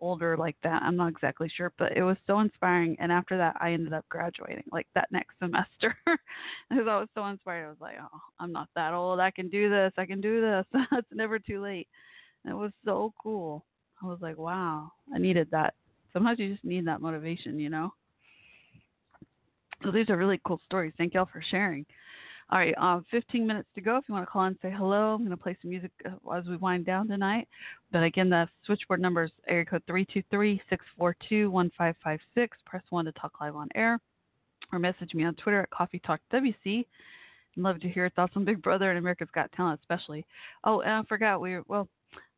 older like that. I'm not exactly sure, but it was so inspiring. And after that, I ended up graduating like that next semester because I was so inspired. I was like, oh, I'm not that old. I can do this. I can do this. it's never too late. And it was so cool. I was like, wow, I needed that. Sometimes you just need that motivation, you know? So these are really cool stories. Thank y'all for sharing. All right, uh, 15 minutes to go. If you want to call and say hello, I'm going to play some music uh, as we wind down tonight. But again, the switchboard number is area code 323-642-1556. Press 1 to talk live on air or message me on Twitter at Coffee Talk WC. Love to hear your thoughts on Big Brother and America's Got Talent, especially. Oh, and I forgot we were, well,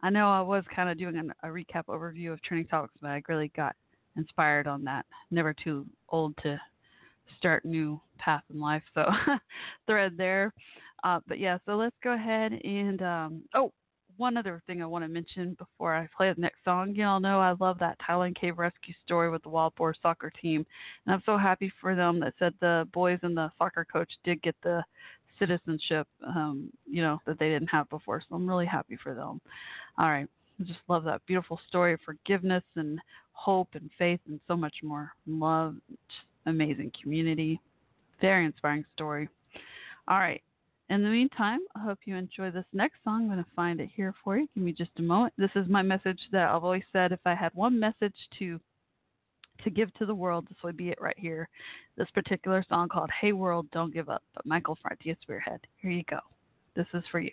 I know I was kind of doing an, a recap overview of Trending Topics, but I really got inspired on that. Never too old to start new path in life. So thread there. Uh, but yeah, so let's go ahead and um, oh, one other thing I want to mention before I play the next song. You all know I love that Thailand Cave Rescue story with the Wild Boar soccer team, and I'm so happy for them that said the boys and the soccer coach did get the citizenship, um, you know, that they didn't have before. So I'm really happy for them. All right. I just love that beautiful story of forgiveness and hope and faith and so much more. Love, just amazing community. Very inspiring story. All right. In the meantime, I hope you enjoy this next song. I'm going to find it here for you. Give me just a moment. This is my message that I've always said if I had one message to to give to the world, this would be it right here. This particular song called Hey World, Don't Give Up, but Michael Franti Spearhead. Here you go. This is for you.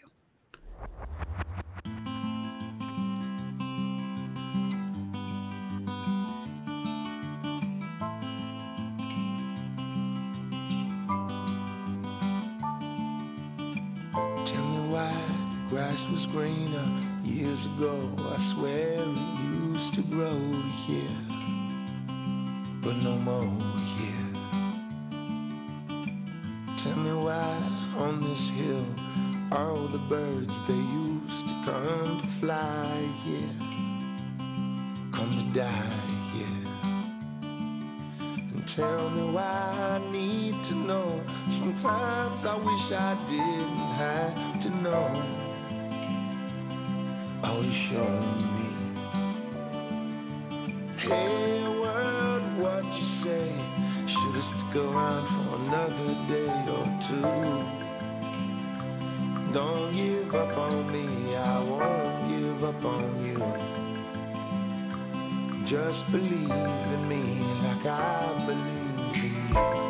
Greener years ago. I swear it used to grow here, but no more here. Tell me why on this hill all the birds they used to come to fly here, come to die here. And tell me why I need to know. Sometimes I wish I didn't have to know. You showing me. Hey world, what you say? Should have stuck around for another day or two. Don't give up on me, I won't give up on you. Just believe in me like I believe in you.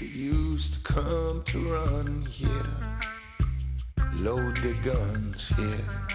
That used to come to run here load the guns here.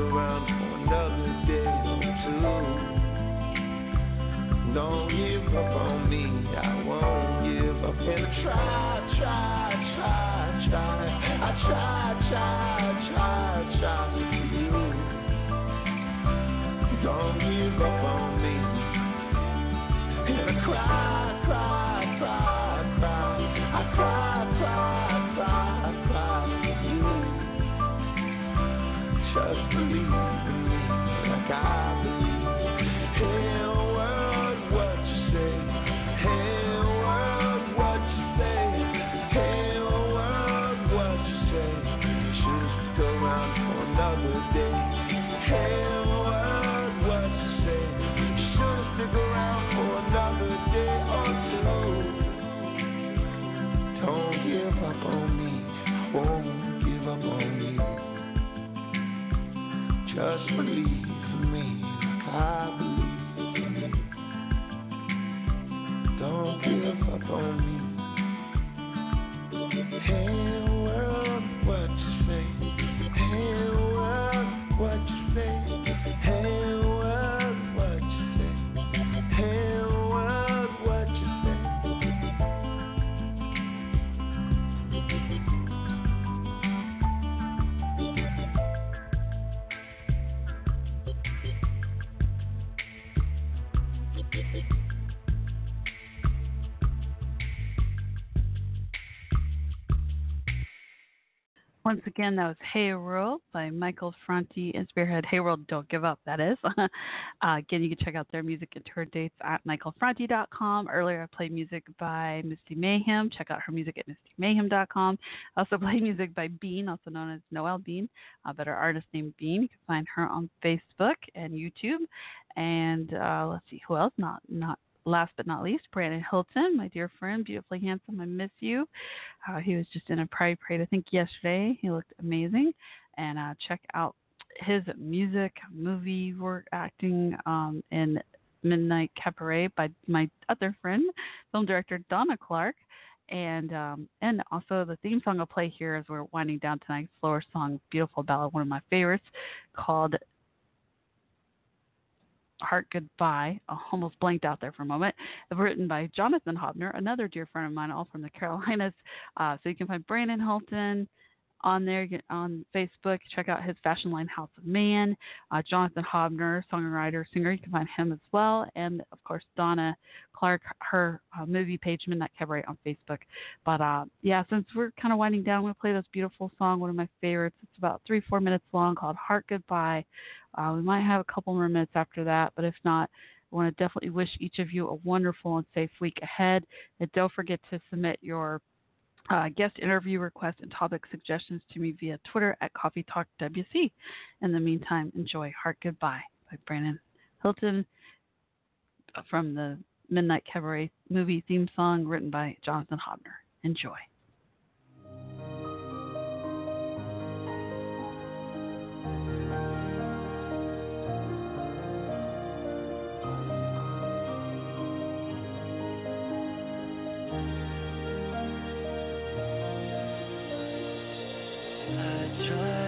Around for another day or two. Don't give up on me, I won't give up. And I try, try, try, try. I try, try, try, Just believe me I believe. Don't give up on me. Hey Once again, that was Hey World by Michael Franti and Spearhead. Hey World, don't give up, that is. uh, again, you can check out their music and tour dates at michaelfranti.com. Earlier, I played music by Misty Mayhem. Check out her music at mistymayhem.com. I also played music by Bean, also known as Noelle Bean, a better artist named Bean. You can find her on Facebook and YouTube. And uh, let's see, who else? Not not last but not least, Brandon Hilton, my dear friend, beautifully handsome. I miss you. Uh, he was just in a Pride Parade, I think, yesterday. He looked amazing. And uh, check out his music, movie work, acting um, in Midnight Cabaret by my other friend, film director Donna Clark. And um, and also the theme song I'll play here as we're winding down tonight, slower song, beautiful ballad, one of my favorites, called Heart Goodbye. Almost blanked out there for a moment. Written by Jonathan Hobner, another dear friend of mine, all from the Carolinas. Uh, so you can find Brandon Hilton on there on Facebook. Check out his fashion line House of Man. Uh, Jonathan Hobner, songwriter, singer. You can find him as well. And of course, Donna Clark, her uh, movie page, Midnight Cabaret on Facebook. But uh, yeah, since we're kind of winding down, to play this beautiful song, one of my favorites. It's about three, four minutes long called Heart Goodbye. Uh, we might have a couple more minutes after that, but if not, I want to definitely wish each of you a wonderful and safe week ahead. And don't forget to submit your uh, guest interview requests and topic suggestions to me via Twitter at Coffee Talk WC. In the meantime, enjoy Heart Goodbye by Brandon Hilton from the Midnight Cabaret movie theme song written by Jonathan Hobner. Enjoy. I